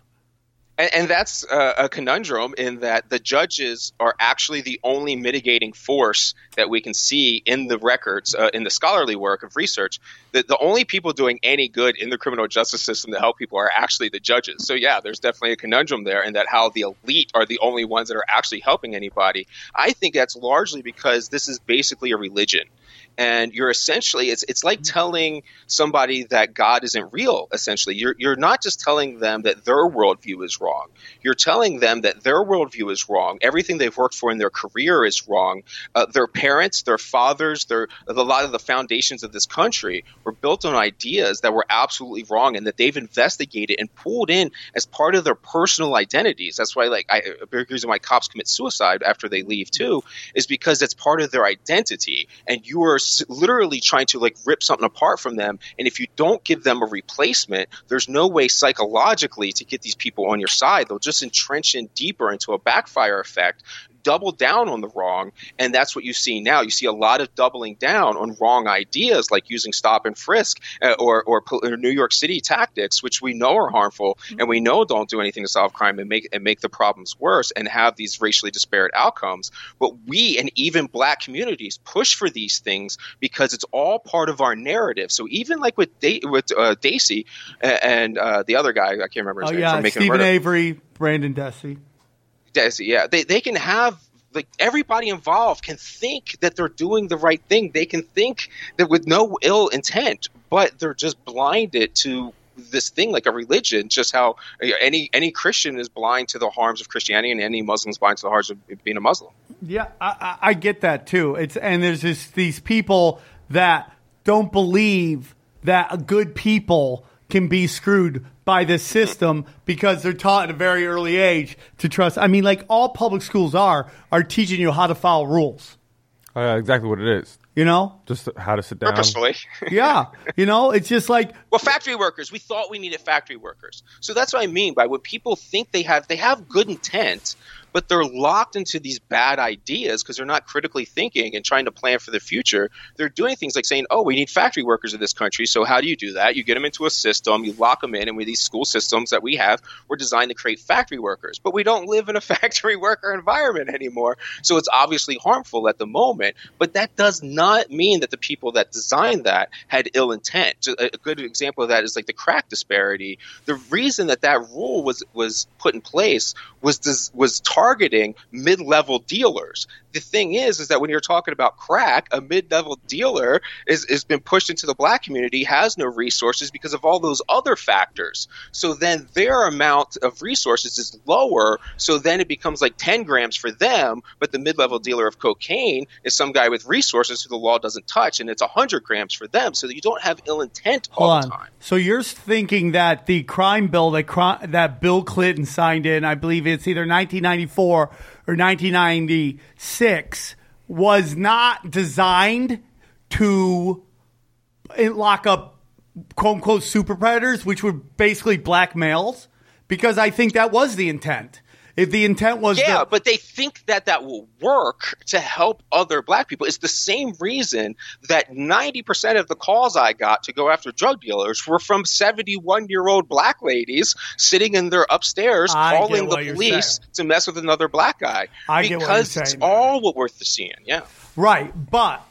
And, and that's uh, a conundrum in that the judges are actually the only mitigating force that we can see in the records, uh, in the scholarly work of research. That the only people doing any good in the criminal justice system to help people are actually the judges. So yeah, there's definitely a conundrum there, in that how the elite are the only ones that are actually helping anybody. I think that's largely because this is basically a religion and you're essentially it's it's like telling somebody that God isn't real. Essentially, you're you're not just telling them that their worldview is wrong. You're telling them that their worldview is wrong. Everything they've worked for in their career is wrong. Uh, their parents, their fathers, their a lot of the foundations of this country were built on ideas that were absolutely wrong, and that they've investigated and pulled in as part of their personal identities. That's why, like, I, a big reason why cops commit suicide after they leave too is because it's part of their identity, and you are literally trying to like rip something apart from them. And if you don't give them a replacement, there's no way psychologically to get these people on your side. They'll just entrench in deeper into a backfire effect. Double down on the wrong, and that's what you see now. You see a lot of doubling down on wrong ideas, like using stop and frisk uh, or, or or New York City tactics, which we know are harmful and we know don't do anything to solve crime and make and make the problems worse and have these racially disparate outcomes. But we and even black communities push for these things because it's all part of our narrative. So even like with da- with uh, Dassey and uh, the other guy, I can't remember his Oh name. yeah, from Making a Steven Avery, Brandon Dassey. Dassey, yeah, they they can have like everybody involved can think that they're doing the right thing. They can think that with no ill intent, but they're just blinded to this thing like a religion. Just how any any Christian is blind to the harms of Christianity, and any Muslim is blind to the harms of being a Muslim. Yeah, I, I, I get that too. It's and there's just these people that don't believe that good people can be screwed by this system because they're taught at a very early age to trust. I mean, like all public schools are are teaching you how to follow rules. Oh, yeah, exactly what it is. You know? Just how to sit down. Purposefully. Yeah. you know, it's just like Well, factory workers. We thought we needed factory workers. So that's what I mean by when people think they have they have good intent, but they're locked into these bad ideas because they're not critically thinking and trying to plan for the future. They're doing things like saying, "Oh, we need factory workers in this country." So how do you do that? You get them into a system, you lock them in, and with these school systems that we have, we're designed to create factory workers. But we don't live in a factory worker environment anymore, so it's obviously harmful at the moment. But that does not mean that the people that designed that had ill intent. A good example of that is like the crack disparity. The reason that that rule was was put in place was was targeting mid level dealers. The thing is, is that when you're talking about crack, a mid level dealer is has been pushed into the black community, has no resources because of all those other factors. So then their amount of resources is lower. So then it becomes like 10 grams for them, but the mid level dealer of cocaine is some guy with resources who the law doesn't touch, and it's 100 grams for them. So you don't have ill intent all Hold the on. time. So you're thinking that the crime bill that that Bill Clinton signed in, I believe it's either 1994 or 1996, was not designed to uh, lock up quote unquote super predators, which were basically black males, because I think that was the intent. If the intent was Yeah, that- but they think that that will work to help other black people. It's the same reason that 90% of the calls I got to go after drug dealers were from 71 year old black ladies sitting in their upstairs I calling the police to mess with another black guy. I get what you're because it's saying, all what we're seeing. Yeah. Right, but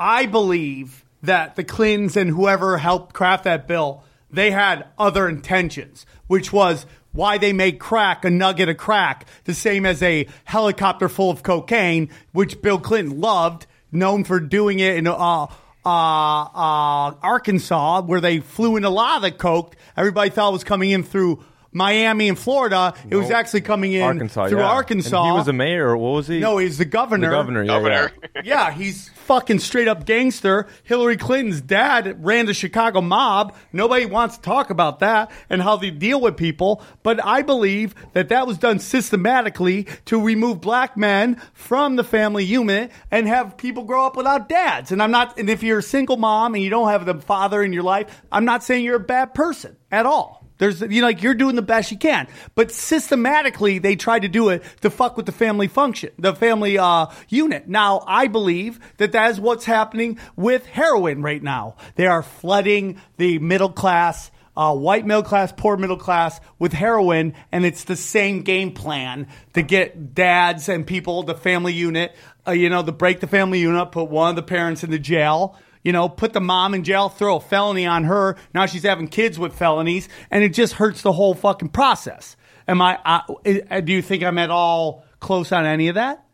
I believe that the Clintons and whoever helped craft that bill, they had other intentions, which was why they made crack a nugget of crack, the same as a helicopter full of cocaine, which Bill Clinton loved, known for doing it in uh, uh, uh, Arkansas, where they flew in a lot of the coke. Everybody thought was coming in through Miami and Florida. It was actually coming in Arkansas, through yeah. Arkansas. And he was a mayor. or What was he? no, he's the governor. the governor. Yeah, Governor. yeah. Yeah, he's fucking straight up gangster. Hillary Clinton's dad ran the Chicago mob. Nobody wants to talk about that and how they deal with people. But I believe that that was done systematically to remove black men from the family unit and have people grow up without dads. And I'm not, and if you're a single mom and you don't have the father in your life, I'm not saying you're a bad person at all. There's, you know, like you're doing the best you can, but systematically they try to do it to fuck with the family function, the family uh, unit. Now, I believe that that is what's happening with heroin right now. They are flooding the middle class, uh, white middle class, poor middle class with heroin, and it's the same game plan to get dads and people, the family unit, uh, you know, to break the family unit, put one of the parents in the jail you know, put the mom in jail, throw a felony on her. Now she's having kids with felonies, and it just hurts the whole fucking process. Am I? Uh, do you think I'm at all close on any of that?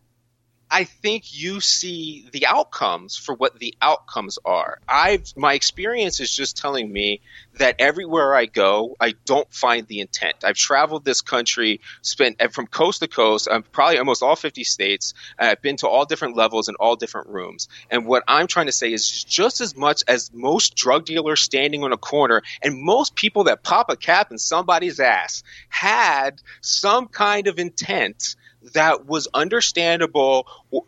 I think you see the outcomes for what the outcomes are. I've my experience is just telling me that everywhere I go, I don't find the intent. I've traveled this country, spent from coast to coast, I'm probably almost all 50 states. I've been to all different levels and all different rooms. And what I'm trying to say is just as much as most drug dealers standing on a corner and most people that pop a cap in somebody's ass had some kind of intent that was understandable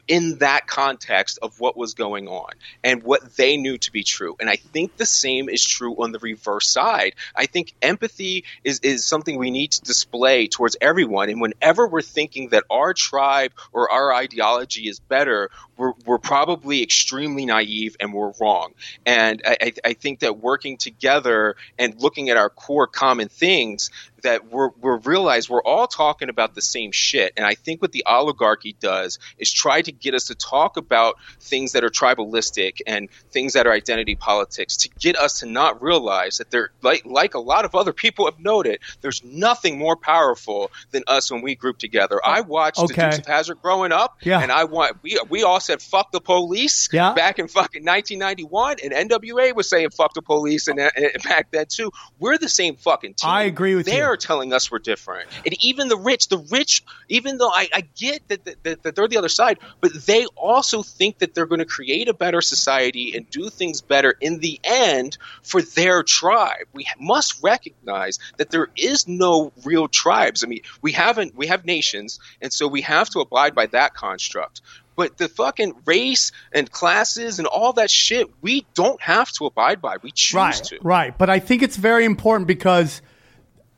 in that context of what was going on and what they knew to be true. And I think the same is true on the reverse side. I think empathy is, is something we need to display towards everyone. And whenever we're thinking that our tribe or our ideology is better, we're, we're probably extremely naive and we're wrong. And I, I- think that working together and looking at our core common things, that we're, we're realize we're all talking about the same shit. And I think what the oligarchy does is try to get us to talk about things that are tribalistic and things that are identity politics to get us to not realize that they're like, like a lot of other people have noted, there's nothing more powerful than us when we group together. I watched Okay. the Dukes of Hazzard growing up, Yeah. and I want we we all said fuck the police Yeah. back in fucking 1991, and NWA was saying fuck the police, and, and back then too. We're the same fucking team. I agree with you. They're telling us we're different, and even the rich, the rich, even though I, I get that, that, that, that they're the other side, but they also think that they're going to create a better society and do things better in the end for their tribe. We must recognize that there is no real tribes. I mean, we haven't we have nations, and so we have to abide by that construct. But the fucking race and classes and all that shit, we don't have to abide by. We choose right, to. Right. But I think it's very important because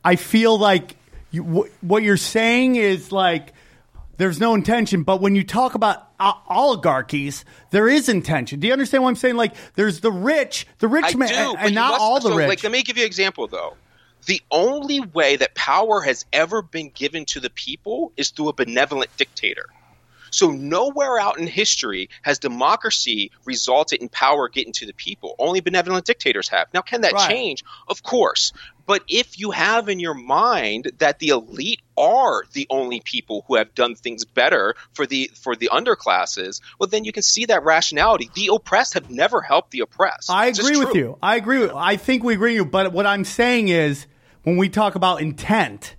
I feel like you, wh- what you're saying is like there's no intention. But when you talk about uh, oligarchies, there is intention. Do you understand what I'm saying? Like, there's the rich, the rich I man, do, and, you not must- all the so, rich. Like, let me give you an example, though. The only way that power has ever been given to the people is through a benevolent dictator. So nowhere out in history has democracy resulted in power getting to the people. Only benevolent dictators have. Now, can that Right. change? Of course. But if you have in your mind that the elite are the only people who have done things better for the for the underclasses, well, then you can see that rationality. The oppressed have never helped the oppressed. I It's agree with you. I agree. With, I think we agree with you. But what I'm saying is, when we talk about intent,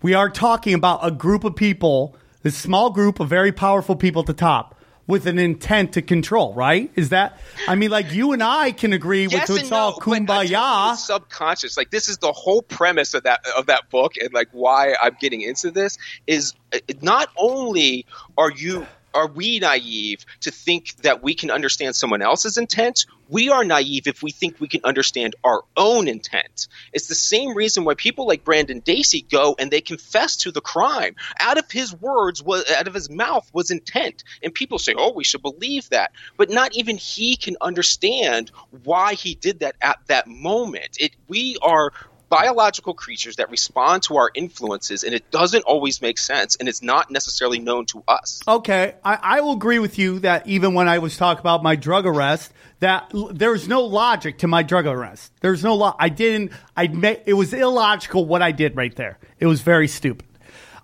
we are talking about a group of people, this small group of very powerful people at the top. With an intent to control, right? Is that? I mean, like you and I can agree yes with it's no, all but I'm telling you, kumbaya. subconscious. Like this is the whole premise of that of that book, and like why I'm getting into this is uh, not only are you are we naive to think that we can understand someone else's intent. We are naive if we think we can understand our own intent. It's the same reason why people like Brandon Dassey go and they confess to the crime. Out of his words, was out of his mouth was intent, and people say, "Oh, we should believe that," but not even he can understand why he did that at that moment. It we are biological creatures that respond to our influences and it doesn't always make sense and it's not necessarily known to us Okay, I, I will agree with you that even when I was talking about my drug arrest, that there's no logic to my drug arrest. There's no lo- I didn't. I ma- it was illogical what I did right there. It was very stupid.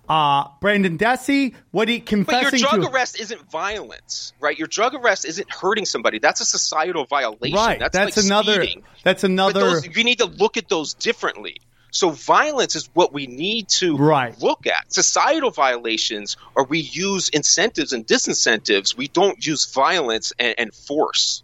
Uh, Brandon Dassey, what he confessing but your drug to? arrest isn't violence right your drug arrest isn't hurting somebody that's a societal violation right. that's, That's, like another. speeding. That's another. those, you need to look at those differently so violence is what we need to Right. look at. Societal violations are we use incentives and disincentives. We don't use violence and, and force.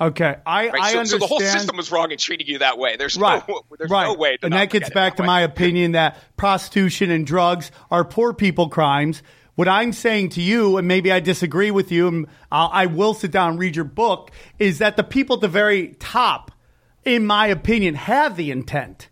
Okay, I Right? I so, understand. so the whole system was wrong in treating you that way. There's right, no there's right. no way. To and that gets look at it back that to way. my opinion that prostitution and drugs are poor people crimes. What I'm saying to you, and maybe I disagree with you, and I'll, I will sit down and read your book, is that the people at the very top, in my opinion, have the intent.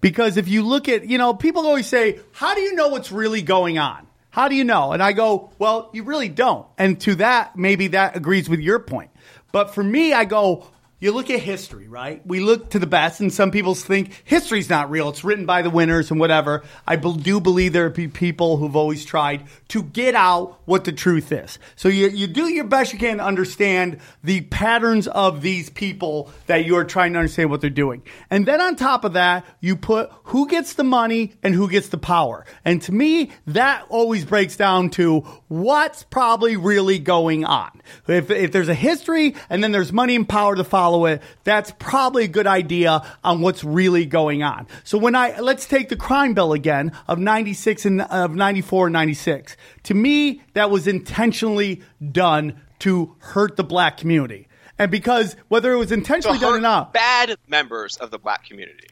Because if you look at, you know, people always say, how do you know what's really going on? How do you know? And I go, well, you really don't. And to that, maybe that agrees with your point. But for me, I go, you look at history, right? We look to the best, and some people think history's not real. It's written by the winners and whatever. I be- do believe there are people who've always tried to get out what the truth is. So you, you do your best you can to understand the patterns of these people that you're trying to understand what they're doing. And then on top of that, you put who gets the money and who gets the power. And to me, that always breaks down to what's probably really going on. If, if there's a history and then there's money and power to follow it, that's probably a good idea on what's really going on. So when I, let's take the crime bill again of 96 and of 94 and 96. To me, that was intentionally done to hurt the black community. And because whether it was intentionally done or not, bad members of the black community.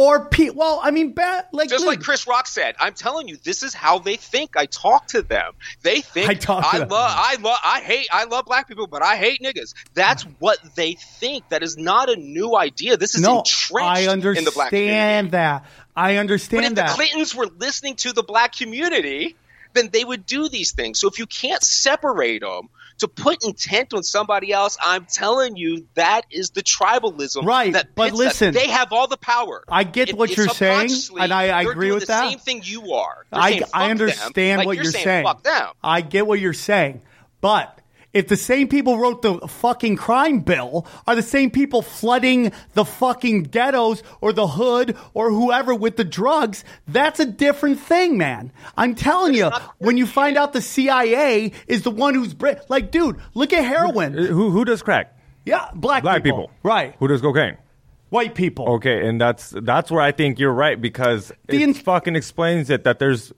Or Pete. well, I mean, bad, like, Just like Chris Rock said, I'm telling you, this is how they think. I talk to them. They think I talk I love, I love, I hate, I love black people, but I hate niggas. That's what they think. That is not a new idea. This is no, entrenched I understand in the black community. I understand that. I But understand if that. the Clintons were listening to the black community, then they would do these things. So if you can't separate them to put intent on somebody else, I'm telling you that is the tribalism. Right, That but listen. they have all the power. I get If- what if you're saying, and I- I agree with the that. Same thing you are. I, saying, I understand like what you're saying. saying. Fuck them. I get what you're saying. But if the same people wrote the fucking crime bill are the same people flooding the fucking ghettos or the hood or whoever with the drugs, that's a different thing, man. I'm telling you, when you find out the CIA is the one who's like, dude, look at heroin. Who who does crack? Yeah, black, Black people. Right. Who does cocaine? White people. Okay, and that's that's where I think you're right because The it in- fucking explains it that there's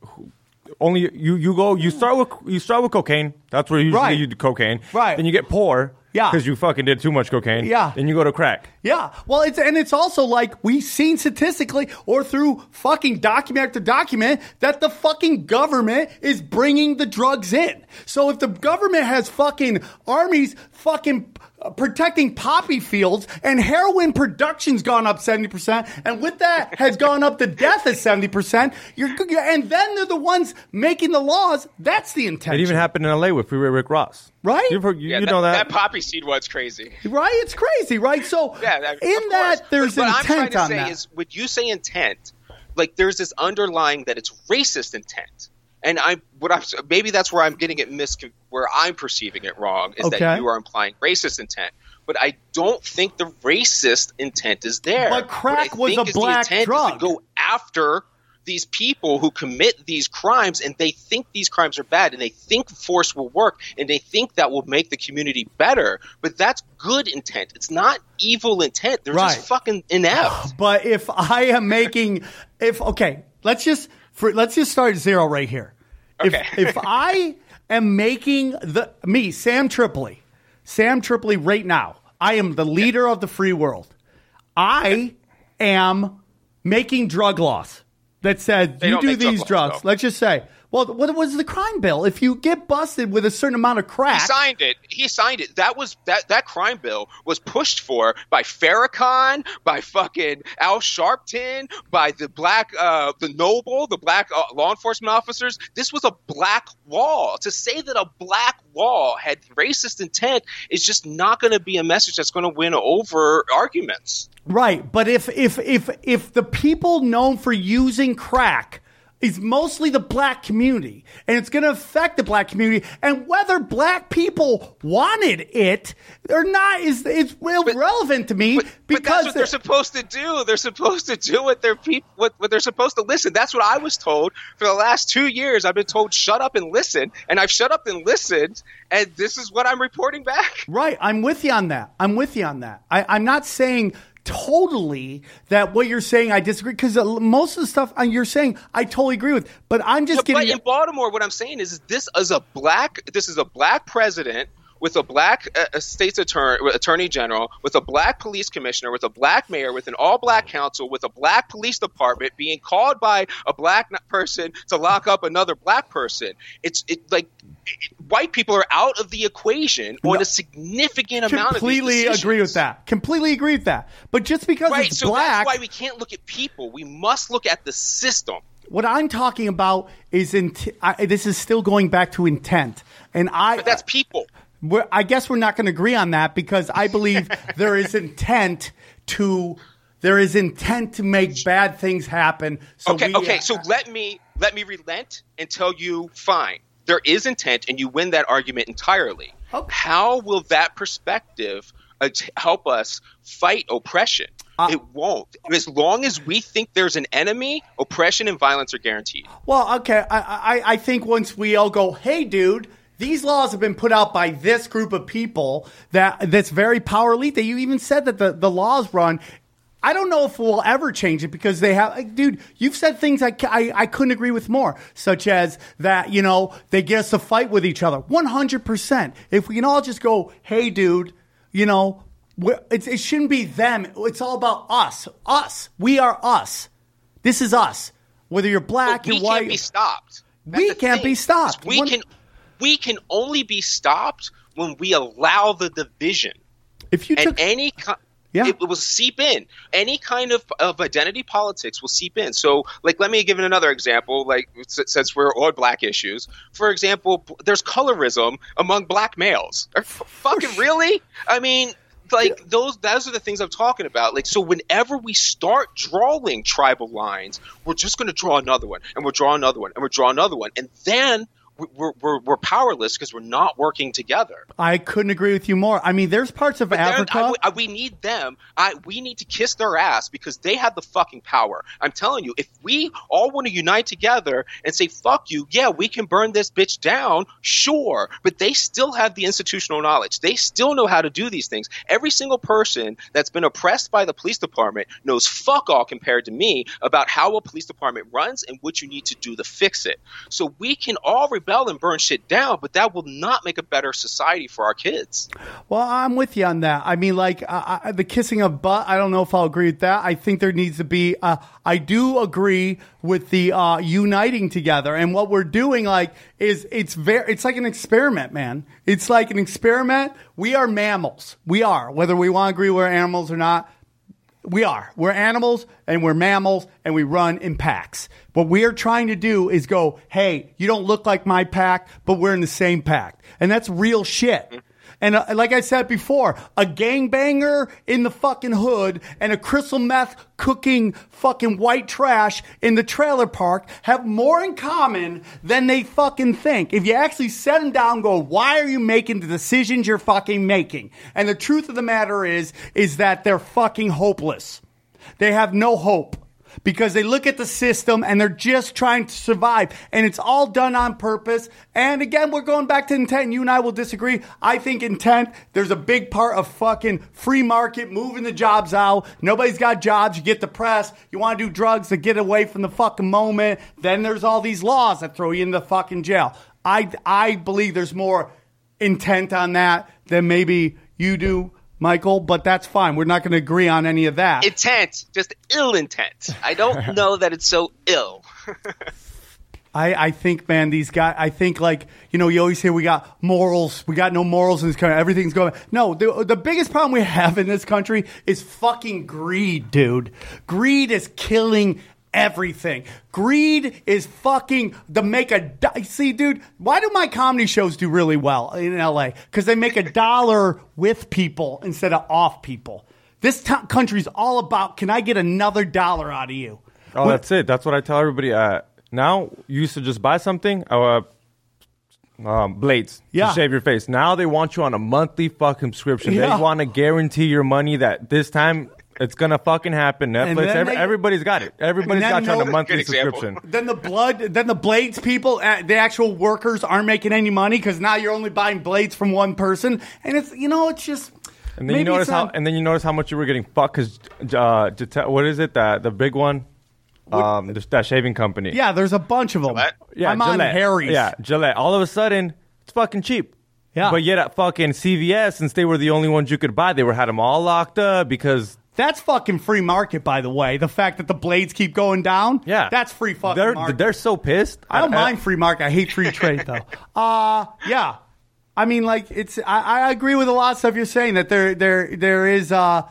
only you you go you mm. start with you start with cocaine. That's where usually Right. you do cocaine. Right. Then you get poor. Yeah. because you fucking did too much cocaine. Yeah. then you go to crack. Yeah. Well, it's and it's also like we've seen statistically or through fucking document after document that the fucking government is bringing the drugs in. So if the government has fucking armies fucking uh, protecting poppy fields and heroin production's gone up 70% and with that has gone up the death at 70%, you're and then they're the ones making the laws, that's the intent. It even happened in L.A. with Freeway Rick Ross. Right? You've heard- you, Yeah, you know that. that poppy seed was crazy. Right? It's crazy, right? So Yeah, that- in that course. there's but, what I'm trying intent to on say that. is would you say intent, like there's this underlying that it's racist intent. And I, what I'm maybe that's where I'm getting it mis, where I'm perceiving it wrong is Okay. that you are implying racist intent. But I don't think the racist intent is there. But crack was think a is black drug. Go after these people who commit these crimes, and they think these crimes are bad, and they think force will work, and they think that will make the community better. But that's good intent. It's not evil intent. They're Right. just fucking inept. But if I am making, if okay, let's just for, let's just start zero right here. Okay. If, if I am making the me Sam Tripoli, Sam Tripoli right now, I am the leader of the free world. I am making drug laws that said They you do drug these laws, drugs. though. Let's just say, well, what was the crime bill? If you get busted with a certain amount of crack, He signed it. He signed it. That was that that crime bill was pushed for by Farrakhan, by fucking Al Sharpton, by the black, uh, the noble, the black uh, law enforcement officers. This was a black law. To say that a black law had racist intent is just not going to be a message that's going to win over arguments. Right, but if if if if the people known for using crack is mostly the black community and it's going to affect the black community and whether black people wanted it or not is it's irrelevant to me But, but because that's what they're supposed to do. They're supposed to do what they're peop- what, what they're supposed to listen. That's what I was told for the last two years. I've been told shut up and listen, and I've shut up and listened, and this is what I'm reporting back. Right, I'm with you on that. I'm with you on that. I, I'm not saying totally that what you're saying I disagree because most of the stuff uh, you're saying I totally agree with. But I'm just But getting in Baltimore, what I'm saying is, is this is a black. This is a black president with a black uh, state's attorney, attorney general, with a black police commissioner, with a black mayor, with an all black council, with a black police department being called by a black person to lock up another black person. It's it like white people are out of the equation on a significant amount of completely agree with that. Completely agree with that. But just because Right, it's so black, that's why we can't look at people. We must look at the system. what I'm talking about is in. I, this is still going back to intent, and I. But that's people. We're, I guess we're not going to agree on that because I believe there is intent to there is intent to make bad things happen. So okay, we, okay. So let me let me relent and tell you, fine, there is intent, and you win that argument entirely. Okay. How will that perspective uh, help us fight oppression? Uh, it won't. As long as we think there's an enemy, oppression and violence are guaranteed. Well, okay. I, I I think once we all go, hey, dude. These laws have been put out by this group of people that that's very power elite. That you even said that the, the laws run. I don't know if we'll ever change it because they have, like, dude. You've said things I, I I couldn't agree with more, such as that you know they get us to fight with each other. One hundred percent. If we can all just go, hey, dude, you know, it's, it shouldn't be them. It's all about us. Us. We are us. This is us. Whether you're black, we you're white, can't be stopped. That's We can't thing. be stopped. We One- can we can only be stopped when we allow the division. If you and took any ki- Yeah. it, will seep in. Any kind of, of identity politics will seep in. So like let me give it another example like since we're on black issues. For example there's colorism among black males. Are fucking really? I mean like those those are the things i'm talking about. Like so whenever we start drawing tribal lines we're just going to draw another one and we'll draw another one and we'll draw another one. And then we're, we're, we're powerless because we're not working together I couldn't agree with you more. I mean, there's parts of but Africa. I- we need them. I, we need to kiss their ass because they have the fucking power. I'm telling you, if we all want to unite together and say "fuck you," yeah, we can burn this bitch down, sure. But they still have the institutional knowledge. They still know how to do these things. Every single person that's been oppressed by the police department knows fuck all compared to me about how a police department runs and what you need to do to fix it. So we can all rebel rebel and burn shit down, but that will not make a better society for our kids. Well, I'm with you on that. I mean, like uh, uh, the kissing of butt. I don't know if I'll agree with that. I think there needs to be. Uh, I do agree with the uh, uniting together, and what we're doing, like, is it's very. It's like an experiment, man. It's like an experiment. We are mammals. We are, whether we want to agree we're animals or not. We are. We're animals and we're mammals and we run in packs. What we are trying to do is go, hey, you don't look like my pack, but we're in the same pack. And that's real shit. Mm-hmm. And uh, like I said before, a gangbanger in the fucking hood and a crystal meth cooking fucking white trash in the trailer park have more in common than they fucking think. If you actually set them down and go, why are you making the decisions you're fucking making? And the truth of the matter is, is that they're fucking hopeless. They have no hope because they look at the system and they're just trying to survive. And it's all done on purpose. And again, we're going back to intent. You and I will disagree. I think intent, there's a big part of fucking free market, moving the jobs out. Nobody's got jobs. You get depressed. You want to do drugs to get away from the fucking moment. Then there's all these laws that throw you in the fucking jail. I, I believe there's more intent on that than maybe you do. Michael, but that's fine. We're not going to agree on any of that. Intent, just ill intent. I don't know that it's so ill. I, I think, man, these guys, I think, like, you know, you always hear we got morals, we got no morals in this country, everything's going. No, the, the biggest problem we have in this country is fucking greed, dude. Greed is killing everything. Greed is fucking to make a do- see, dude. Why do my comedy shows do really well in LA? Because they make a dollar with people instead of off people. This t- country's all about can I get another dollar out of you? Oh, that's it. That's what I tell everybody. Uh, now you used to just buy something, uh, um, blades Yeah. to shave your face. Now they want you on a monthly fucking subscription. Yeah. They want to guarantee your money that this time it's gonna fucking happen. Netflix, every, they- everybody's got it. Everybody's got then you on a monthly subscription. Then the blood, then the blades people, uh, the actual workers aren't making any money because now you're only buying blades from one person, and it's you know it's just. And then you notice it's how, and then you notice how much you were getting fucked because, uh, what is it? That the big one, um, that shaving company. yeah, there's a bunch of them. Gillette? yeah, I'm on Gillette. Harry's. Yeah, Gillette. All of a sudden, it's fucking cheap. Yeah. But yet at fucking CVS, since they were the only ones you could buy, they were had them all locked up because That's fucking free market, by the way. The fact that the blades keep going down. yeah, that's free fucking They're market. they're so pissed. I don't mind free market. I hate free trade though. Uh yeah. I mean, like it's. I, I agree with a lot of stuff you're saying. That there, there, there is. Uh,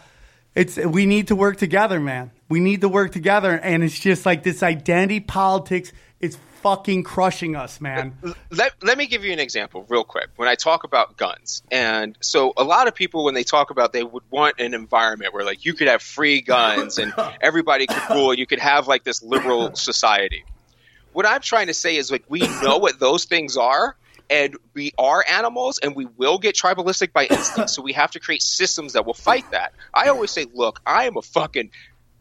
it's. We need to work together, man. We need to work together, and it's just like this identity politics is fucking crushing us, man. let, let me give you an example real quick. When i talk about guns and so a lot of people when they talk about they would want an environment where like you could have free guns and everybody could rule. You could have like this liberal society. What i'm trying to say is like we know what those things are and we are animals and we will get tribalistic by instinct. So we have to create systems that will fight that. I always say look i am a fucking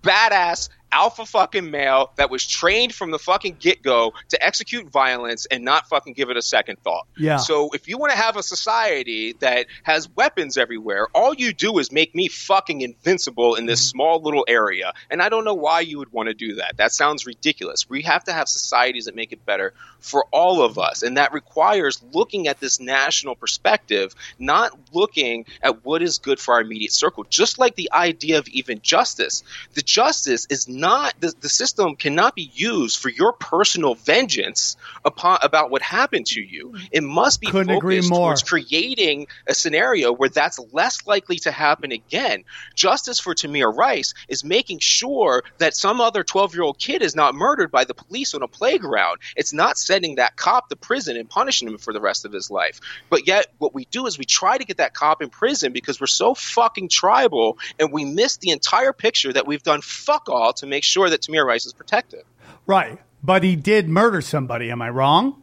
badass alpha fucking male that was trained from the fucking get go to execute violence and not fucking give it a second thought. Yeah. So if you want to have a society that has weapons everywhere, all you do is make me fucking invincible in this mm-hmm. small little area. And I don't know why you would want to do that. That sounds ridiculous. We have to have societies that make it better for all of us. And that requires looking at this national perspective, not looking at what is good for our immediate circle. Just like the idea of even justice. The justice is not the, the system cannot be used for your personal vengeance upon about what happened to you. Hmm. It must be Couldn't focused more. towards creating a scenario where that's less likely to happen again. Justice for Tamir Rice is making sure that some other 12 year old kid is not murdered by the police on a playground. It's not sending that cop to prison and punishing him for the rest of his life. But yet, what we do is we try to get that cop in prison because we're so fucking tribal and we miss the entire picture that we've done fuck all to make sure that Tamir Rice is protected. Right, but he did murder somebody. Am I wrong?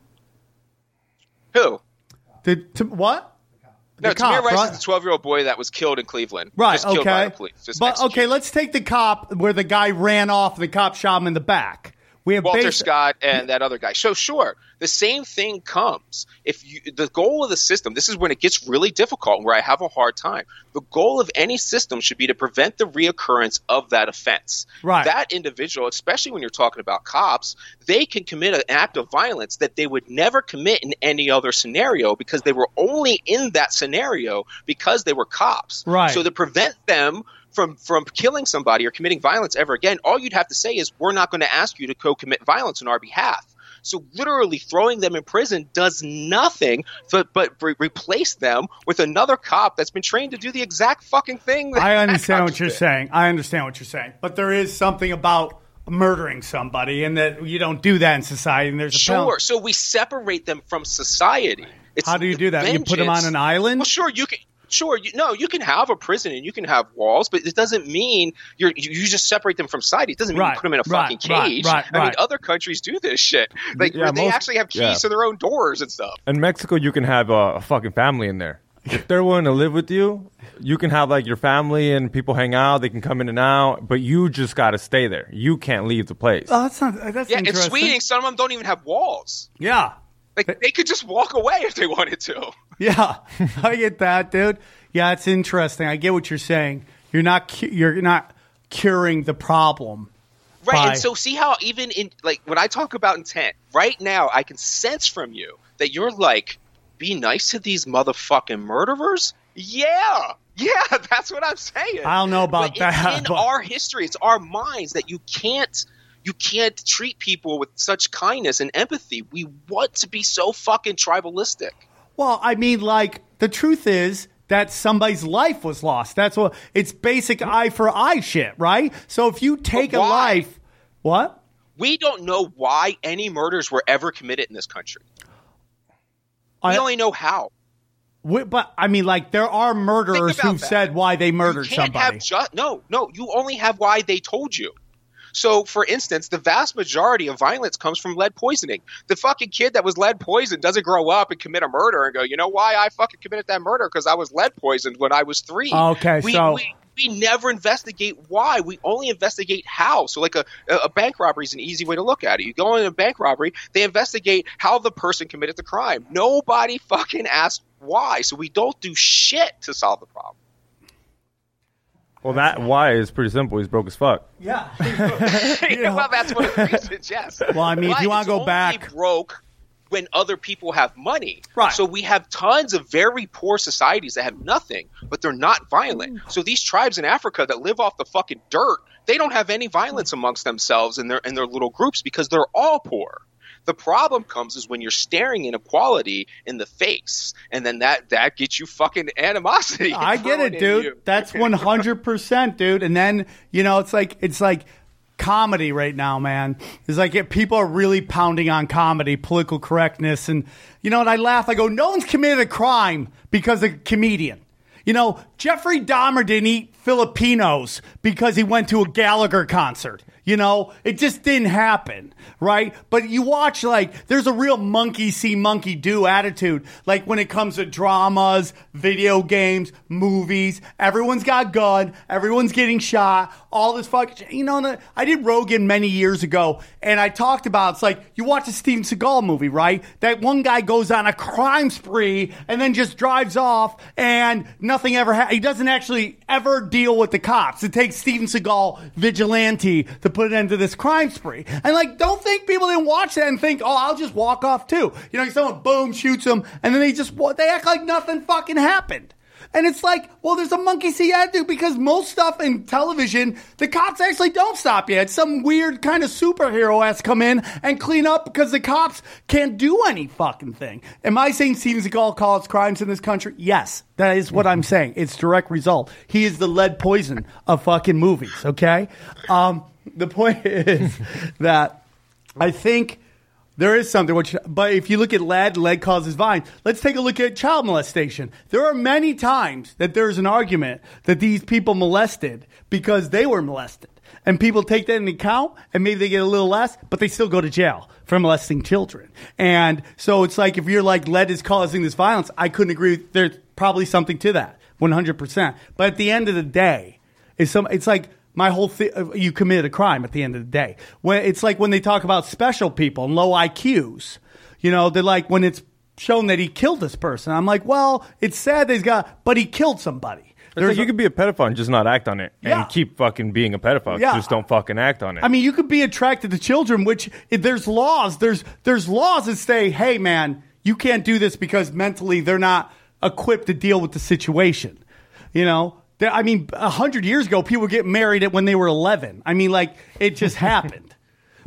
Who? Did to, what? No, The cop, Tamir Rice right? is the 12 year old boy that was killed in Cleveland. Right. Just killed okay. by the police. Just but executed. okay, let's take the cop where the guy ran off. and The cop shot him in the back. We have Walter base- Scott and that other guy. So sure, the same thing comes. If you, the goal of the system, this is when it gets really difficult, and where I have a hard time. The goal of any system should be to prevent the reoccurrence of that offense. Right. That individual, especially when you're talking about cops, they can commit an act of violence that they would never commit in any other scenario because they were only in that scenario because they were cops. Right. So to prevent them from from killing somebody or committing violence ever again, all you'd have to say is we're not going to ask you to co-commit violence on our behalf. So literally throwing them in prison does nothing but but re- replace them with another cop that's been trained to do the exact fucking thing. I understand what you're did. saying. I understand what you're saying. But there is something about murdering somebody and that you don't do that in society and there's a Sure. penalty. So we separate them from society. It's How do you do that? You put them on an island? Well, sure. You can. Sure, you, no, you can have a prison and you can have walls, but it doesn't mean you're you, you just separate them from society. It doesn't mean Right, you put them in a right, fucking cage. right, I mean, other countries do this shit. Like Yeah, they most- actually have keys yeah. to their own doors and stuff. In Mexico, you can have a, a fucking family in there. If they're willing to live with you, you can have like your family and people hang out. They can come in and out, but you just got to stay there. You can't leave the place. Oh, that's not. That's Yeah, in interesting. Sweden, some of them don't even have walls. Yeah, Like they could just walk away if they wanted to. yeah, I get that, dude. Yeah, it's interesting. I get what you're saying. You're not. cu- You're not curing the problem. Right, Bye. and so see how even in like when I talk about intent, right now I can sense from you that you're like, be nice to these motherfucking murderers. Yeah, yeah, that's what I'm saying. I don't know about But that, It's in but- our history, it's our minds that you can't. You can't treat people with such kindness and empathy. We want to be so fucking tribalistic. Well, I mean, like the truth is that somebody's life was lost. That's what it's basic eye for eye shit, right? So if you take a life, what? We don't know why any murders were ever committed in this country. We I- only know how. We, but I mean, like there are murderers who've that. said why they murdered somebody. Have ju- no, no. You only have why they told you. So, for instance, the vast majority of violence comes from lead poisoning. The fucking kid that was lead poisoned doesn't grow up and commit a murder and go, you know why I fucking committed that murder? Because I was lead poisoned when I was three. Okay, we, so- we, we never investigate why. We only investigate how. So, like a, a bank robbery is an easy way to look at it. You go in a bank robbery, they investigate how the person committed the crime. Nobody fucking asks why. So, we don't do shit to solve the problem. Well, that why is pretty simple. He's broke as fuck. yeah. well, that's one of the reasons. Yes. Well, I mean, if you wanna go back- broke when other people have money. Right. So we have tons of very poor societies that have nothing, but they're not violent. Mm. So these tribes in Africa that live off the fucking dirt, they don't have any violence mm. amongst themselves in their in their little groups because they're all poor. The problem comes is when you're staring inequality in the face, and then that that gets you fucking animosity. I get it, dude. you. That's one hundred percent, dude. And then you know, it's like it's like comedy right now, man. It's like people are really pounding on comedy, political correctness, and you know. And I laugh. I go, no one's committed a crime because of a comedian. You know, Jeffrey Dahmer didn't eat Filipinos because he went to a Gallagher concert. You know, it just didn't happen, right? But you watch like there's a real monkey see monkey do attitude. Like when it comes to dramas, video games, movies, everyone's got gun, everyone's getting shot, all this fuck. You know, I did Rogan many years ago, and I talked about it's like you watch a Steven Seagal movie, right? That one guy goes on a crime spree and then just drives off, and nothing ever. Ha- he doesn't actually ever deal with the cops. It takes Steven Seagal vigilante to put an end to this crime spree. And like, don't think people didn't watch that and think, oh, I'll just walk off too. You know, someone boom shoots them, and then they just they act like nothing fucking happened. And it's like, well, there's a monkey see attitude because most stuff in television, the cops actually don't stop you. It's some weird kind of superhero has come in and clean up because the cops can't do any fucking thing. Am I saying Steven Seagal caused crimes in this country? Yes, that is what I'm saying. It's direct result. He is the lead poison of fucking movies. Okay. Um, the point is that I think there is something which, but if you look at lead, lead causes violence. Let's take a look at child molestation. There are many times that there's an argument that these people molested because they were molested. And people take that into account and maybe they get a little less, but they still go to jail for molesting children. And so it's like if you're like lead is causing this violence, I couldn't agree. There's probably something to that, 100%. But at the end of the day, it's some, it's like my whole thing, you committed a crime at the end of the day. When it's like when they talk about special people and low IQs, you know, they're like when it's shown that he killed this person. I'm like, well, it's sad that he's got, but he killed somebody. It's like you could be a pedophile and just not act on it, Yeah. and keep fucking being a pedophile. Yeah. Just don't fucking act on it. I mean, you could be attracted to children, which there's laws. There's there's laws that say, hey, man, you can't do this because mentally they're not equipped to deal with the situation. You know, There- I mean, a hundred years ago, people get married at when they were 11. I mean, like it just happened.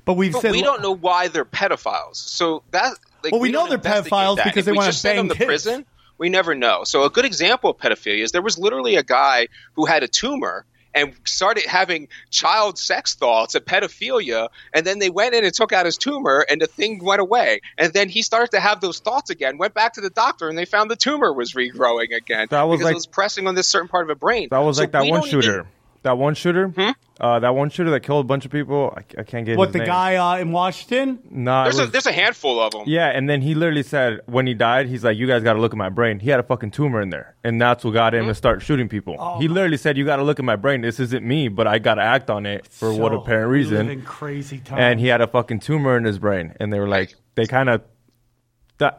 But we've But said we don't know why they're pedophiles. So that like, Well, we know they're pedophiles that. because If they wanna just send them bang to kids. prison. We never know. So a good example of pedophilia is there was literally a guy who had a tumor and started having child sex thoughts of pedophilia and then they went in and took out his tumor and the thing went away and then he started to have those thoughts again went back to the doctor and they found the tumor was regrowing again That was because like- it was pressing on this certain part of the brain that was So like that one don't even- shooter. That one shooter. Uh, that one shooter that killed a bunch of people. I, I can't get what his the name. guy uh, in Washington. Nah, it there's, a, was- there's a handful of them Yeah, and then he literally said when he died, he's like, "You guys got to look at my brain." He had a fucking tumor in there, and that's what got him to start shooting people. Oh. he literally said, "You got to look at my brain. This isn't me, but I got to act on it for what apparent we live reason." crazy times. And he had a fucking tumor in his brain, and they were like, they kind of.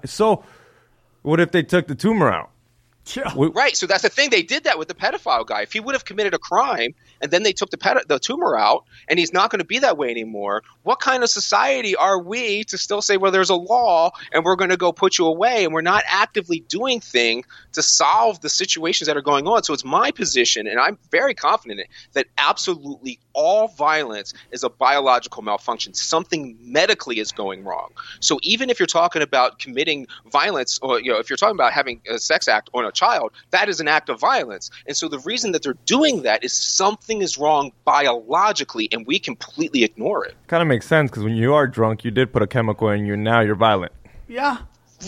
So, what if they took the tumor out? We- Right. So that's the thing. They did that with the pedophile guy. If he would have committed a crime and then they took the ped- the tumor out and he's not going to be that way anymore, what kind of society are we to still say, well, there's a law and we're going to go put you away and we're not actively doing thing to solve the situations that are going on? So it's my position, and I'm very confident in it, that absolutely all violence is a biological malfunction. Something medically is going wrong. So even if you're talking about committing violence, or you know, if you're talking about having a sex act on a child, that is an act of violence. And so the reason that they're doing that is something is wrong biologically, and we completely ignore it. Kind of makes sense because when you are drunk, you did put a chemical in you, and now you're violent. yeah.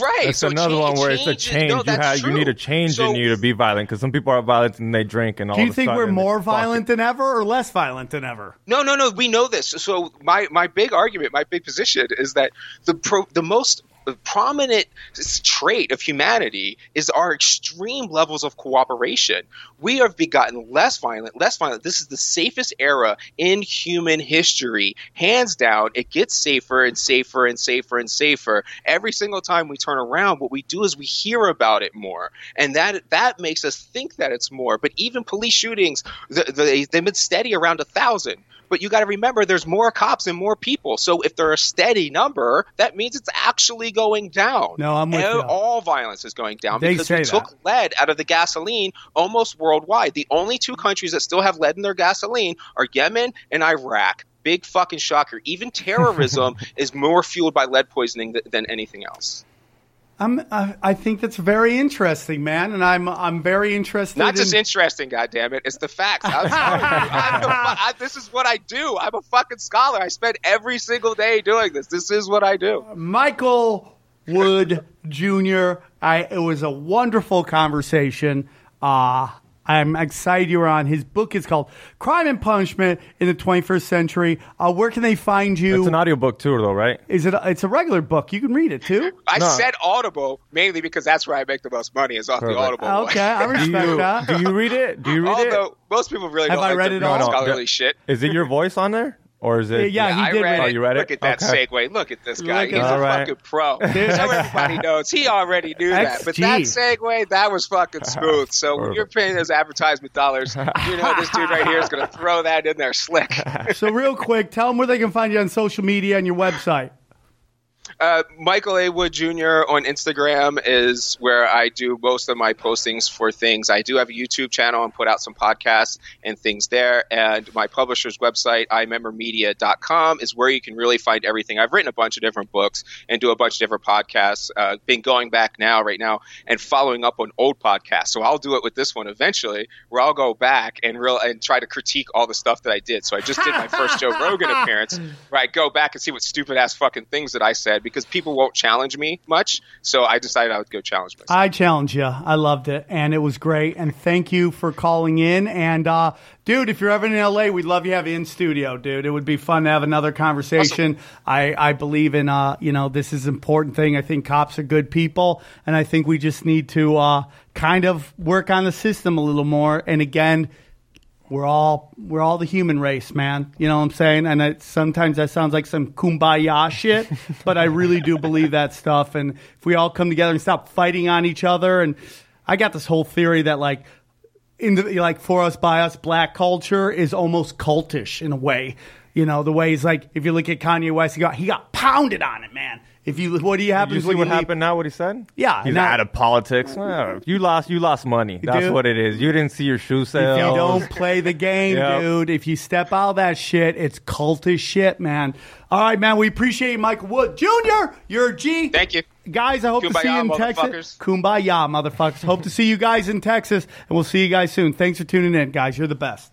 Right. It's so another cha- one where it's a change. No, you have you need a change So- in you to be violent because some people are violent and they drink and all. Do you of think we're more violent than ever or less violent than ever? No, no, no. We know this. So my my big argument, my big position is that the pro, the most prominent trait of humanity is our extreme levels of cooperation. We have begotten less violent, less violent. This is the safest era in human history, hands down. It gets safer and safer and safer and safer every single time we turn around. What we do is we hear about it more, and that that makes us think that it's more. But even police shootings, the, the, they've been steady around a thousand. But you got to remember, there's more cops and more people. So if they're a steady number, that means it's actually going down. No, I'm with And you. All violence is going down They because we took lead out of the gasoline almost worldwide. The only two mm-hmm. countries that still have lead in their gasoline are Yemen and Iraq. Big fucking shocker. Even terrorism is more fueled by lead poisoning th- than anything else. I'm, I, I think that's very interesting, man, and I'm I'm very interested. Not just in, interesting, goddammit. It's the facts. I'm. I'm I, this is what I do. I'm a fucking scholar. I spend every single day doing this. This is what I do. Michael Wood Jr. I it was a wonderful conversation. Uh I'm excited you were on. His book is called Crime and Punishment in the 21st Century. Uh, where can they find you? It's an audiobook too, though, right? is it? It's a regular book. You can read it too. I No. said Audible mainly because that's where I make the most money is off Perfect. the Audible. one. Okay, I Do respect you, that. do you read it? Do you read it? Although most people really Have don't I like read the it all? real No, no, scholarly shit. Is it your voice on there, or is it? Yeah, he I did read read it. it. Oh, you read it? Look at that Okay. segue. Look at this guy. Look He's a that. All right. fucking pro. Now everybody knows. He already knew that. But that segue, that was fucking smooth. So when you're paying those advertisement dollars, you know this dude right here is going to throw that in there slick. So real quick, tell them where they can find you on social media and your website. Uh, Michael A. Wood Jr. on Instagram is where I do most of my postings for things. I do have a YouTube channel and put out some podcasts and things there. And my publisher's website, imembermedia.com, is where you can really find everything. I've written a bunch of different books and do a bunch of different podcasts. Uh, been going back now, right now, and following up on old podcasts. So I'll do it with this one eventually, where I'll go back and real and try to critique all the stuff that I did. So I just did my first Joe Rogan appearance, where I go back and see what stupid ass fucking things that I said because people won't challenge me much. So I decided I would go challenge myself. I challenge you. I loved it, and it was great. And thank you for calling in. And uh, dude, if you're ever in LA, we'd love you to have you in studio, dude. It would be fun to have another conversation. I I believe in uh, you know, this is an important thing. I think cops are good people, and I think we just need to uh, kind of work on the system a little more. And again. We're all we're all the human race, man. You know what I'm saying? And it, sometimes that sounds like some kumbaya shit, but I really do believe that stuff. And if we all come together and stop fighting on each other, and I got this whole theory that like in the like for us by us black culture is almost cultish in a way. You know, the way he's like if you look at Kanye West, he got he got pounded on it, man. If you what do you You happens see what you leave- happened now? What he said? Yeah, he's now- out of politics. Mm. Well, you lost. You lost money. That's do? what it is. You didn't see your shoe sales. If you don't play the game, Yep. dude, if you step out of that shit, it's cultish shit, man. All right, man, we appreciate you, Michael Wood Jr. You're a G. Thank you. Guys, I hope to see you in Texas. motherfuckers. Kumbaya, motherfuckers. hope to see you guys in Texas, and we'll see you guys soon. Thanks for tuning in, guys. You're the best.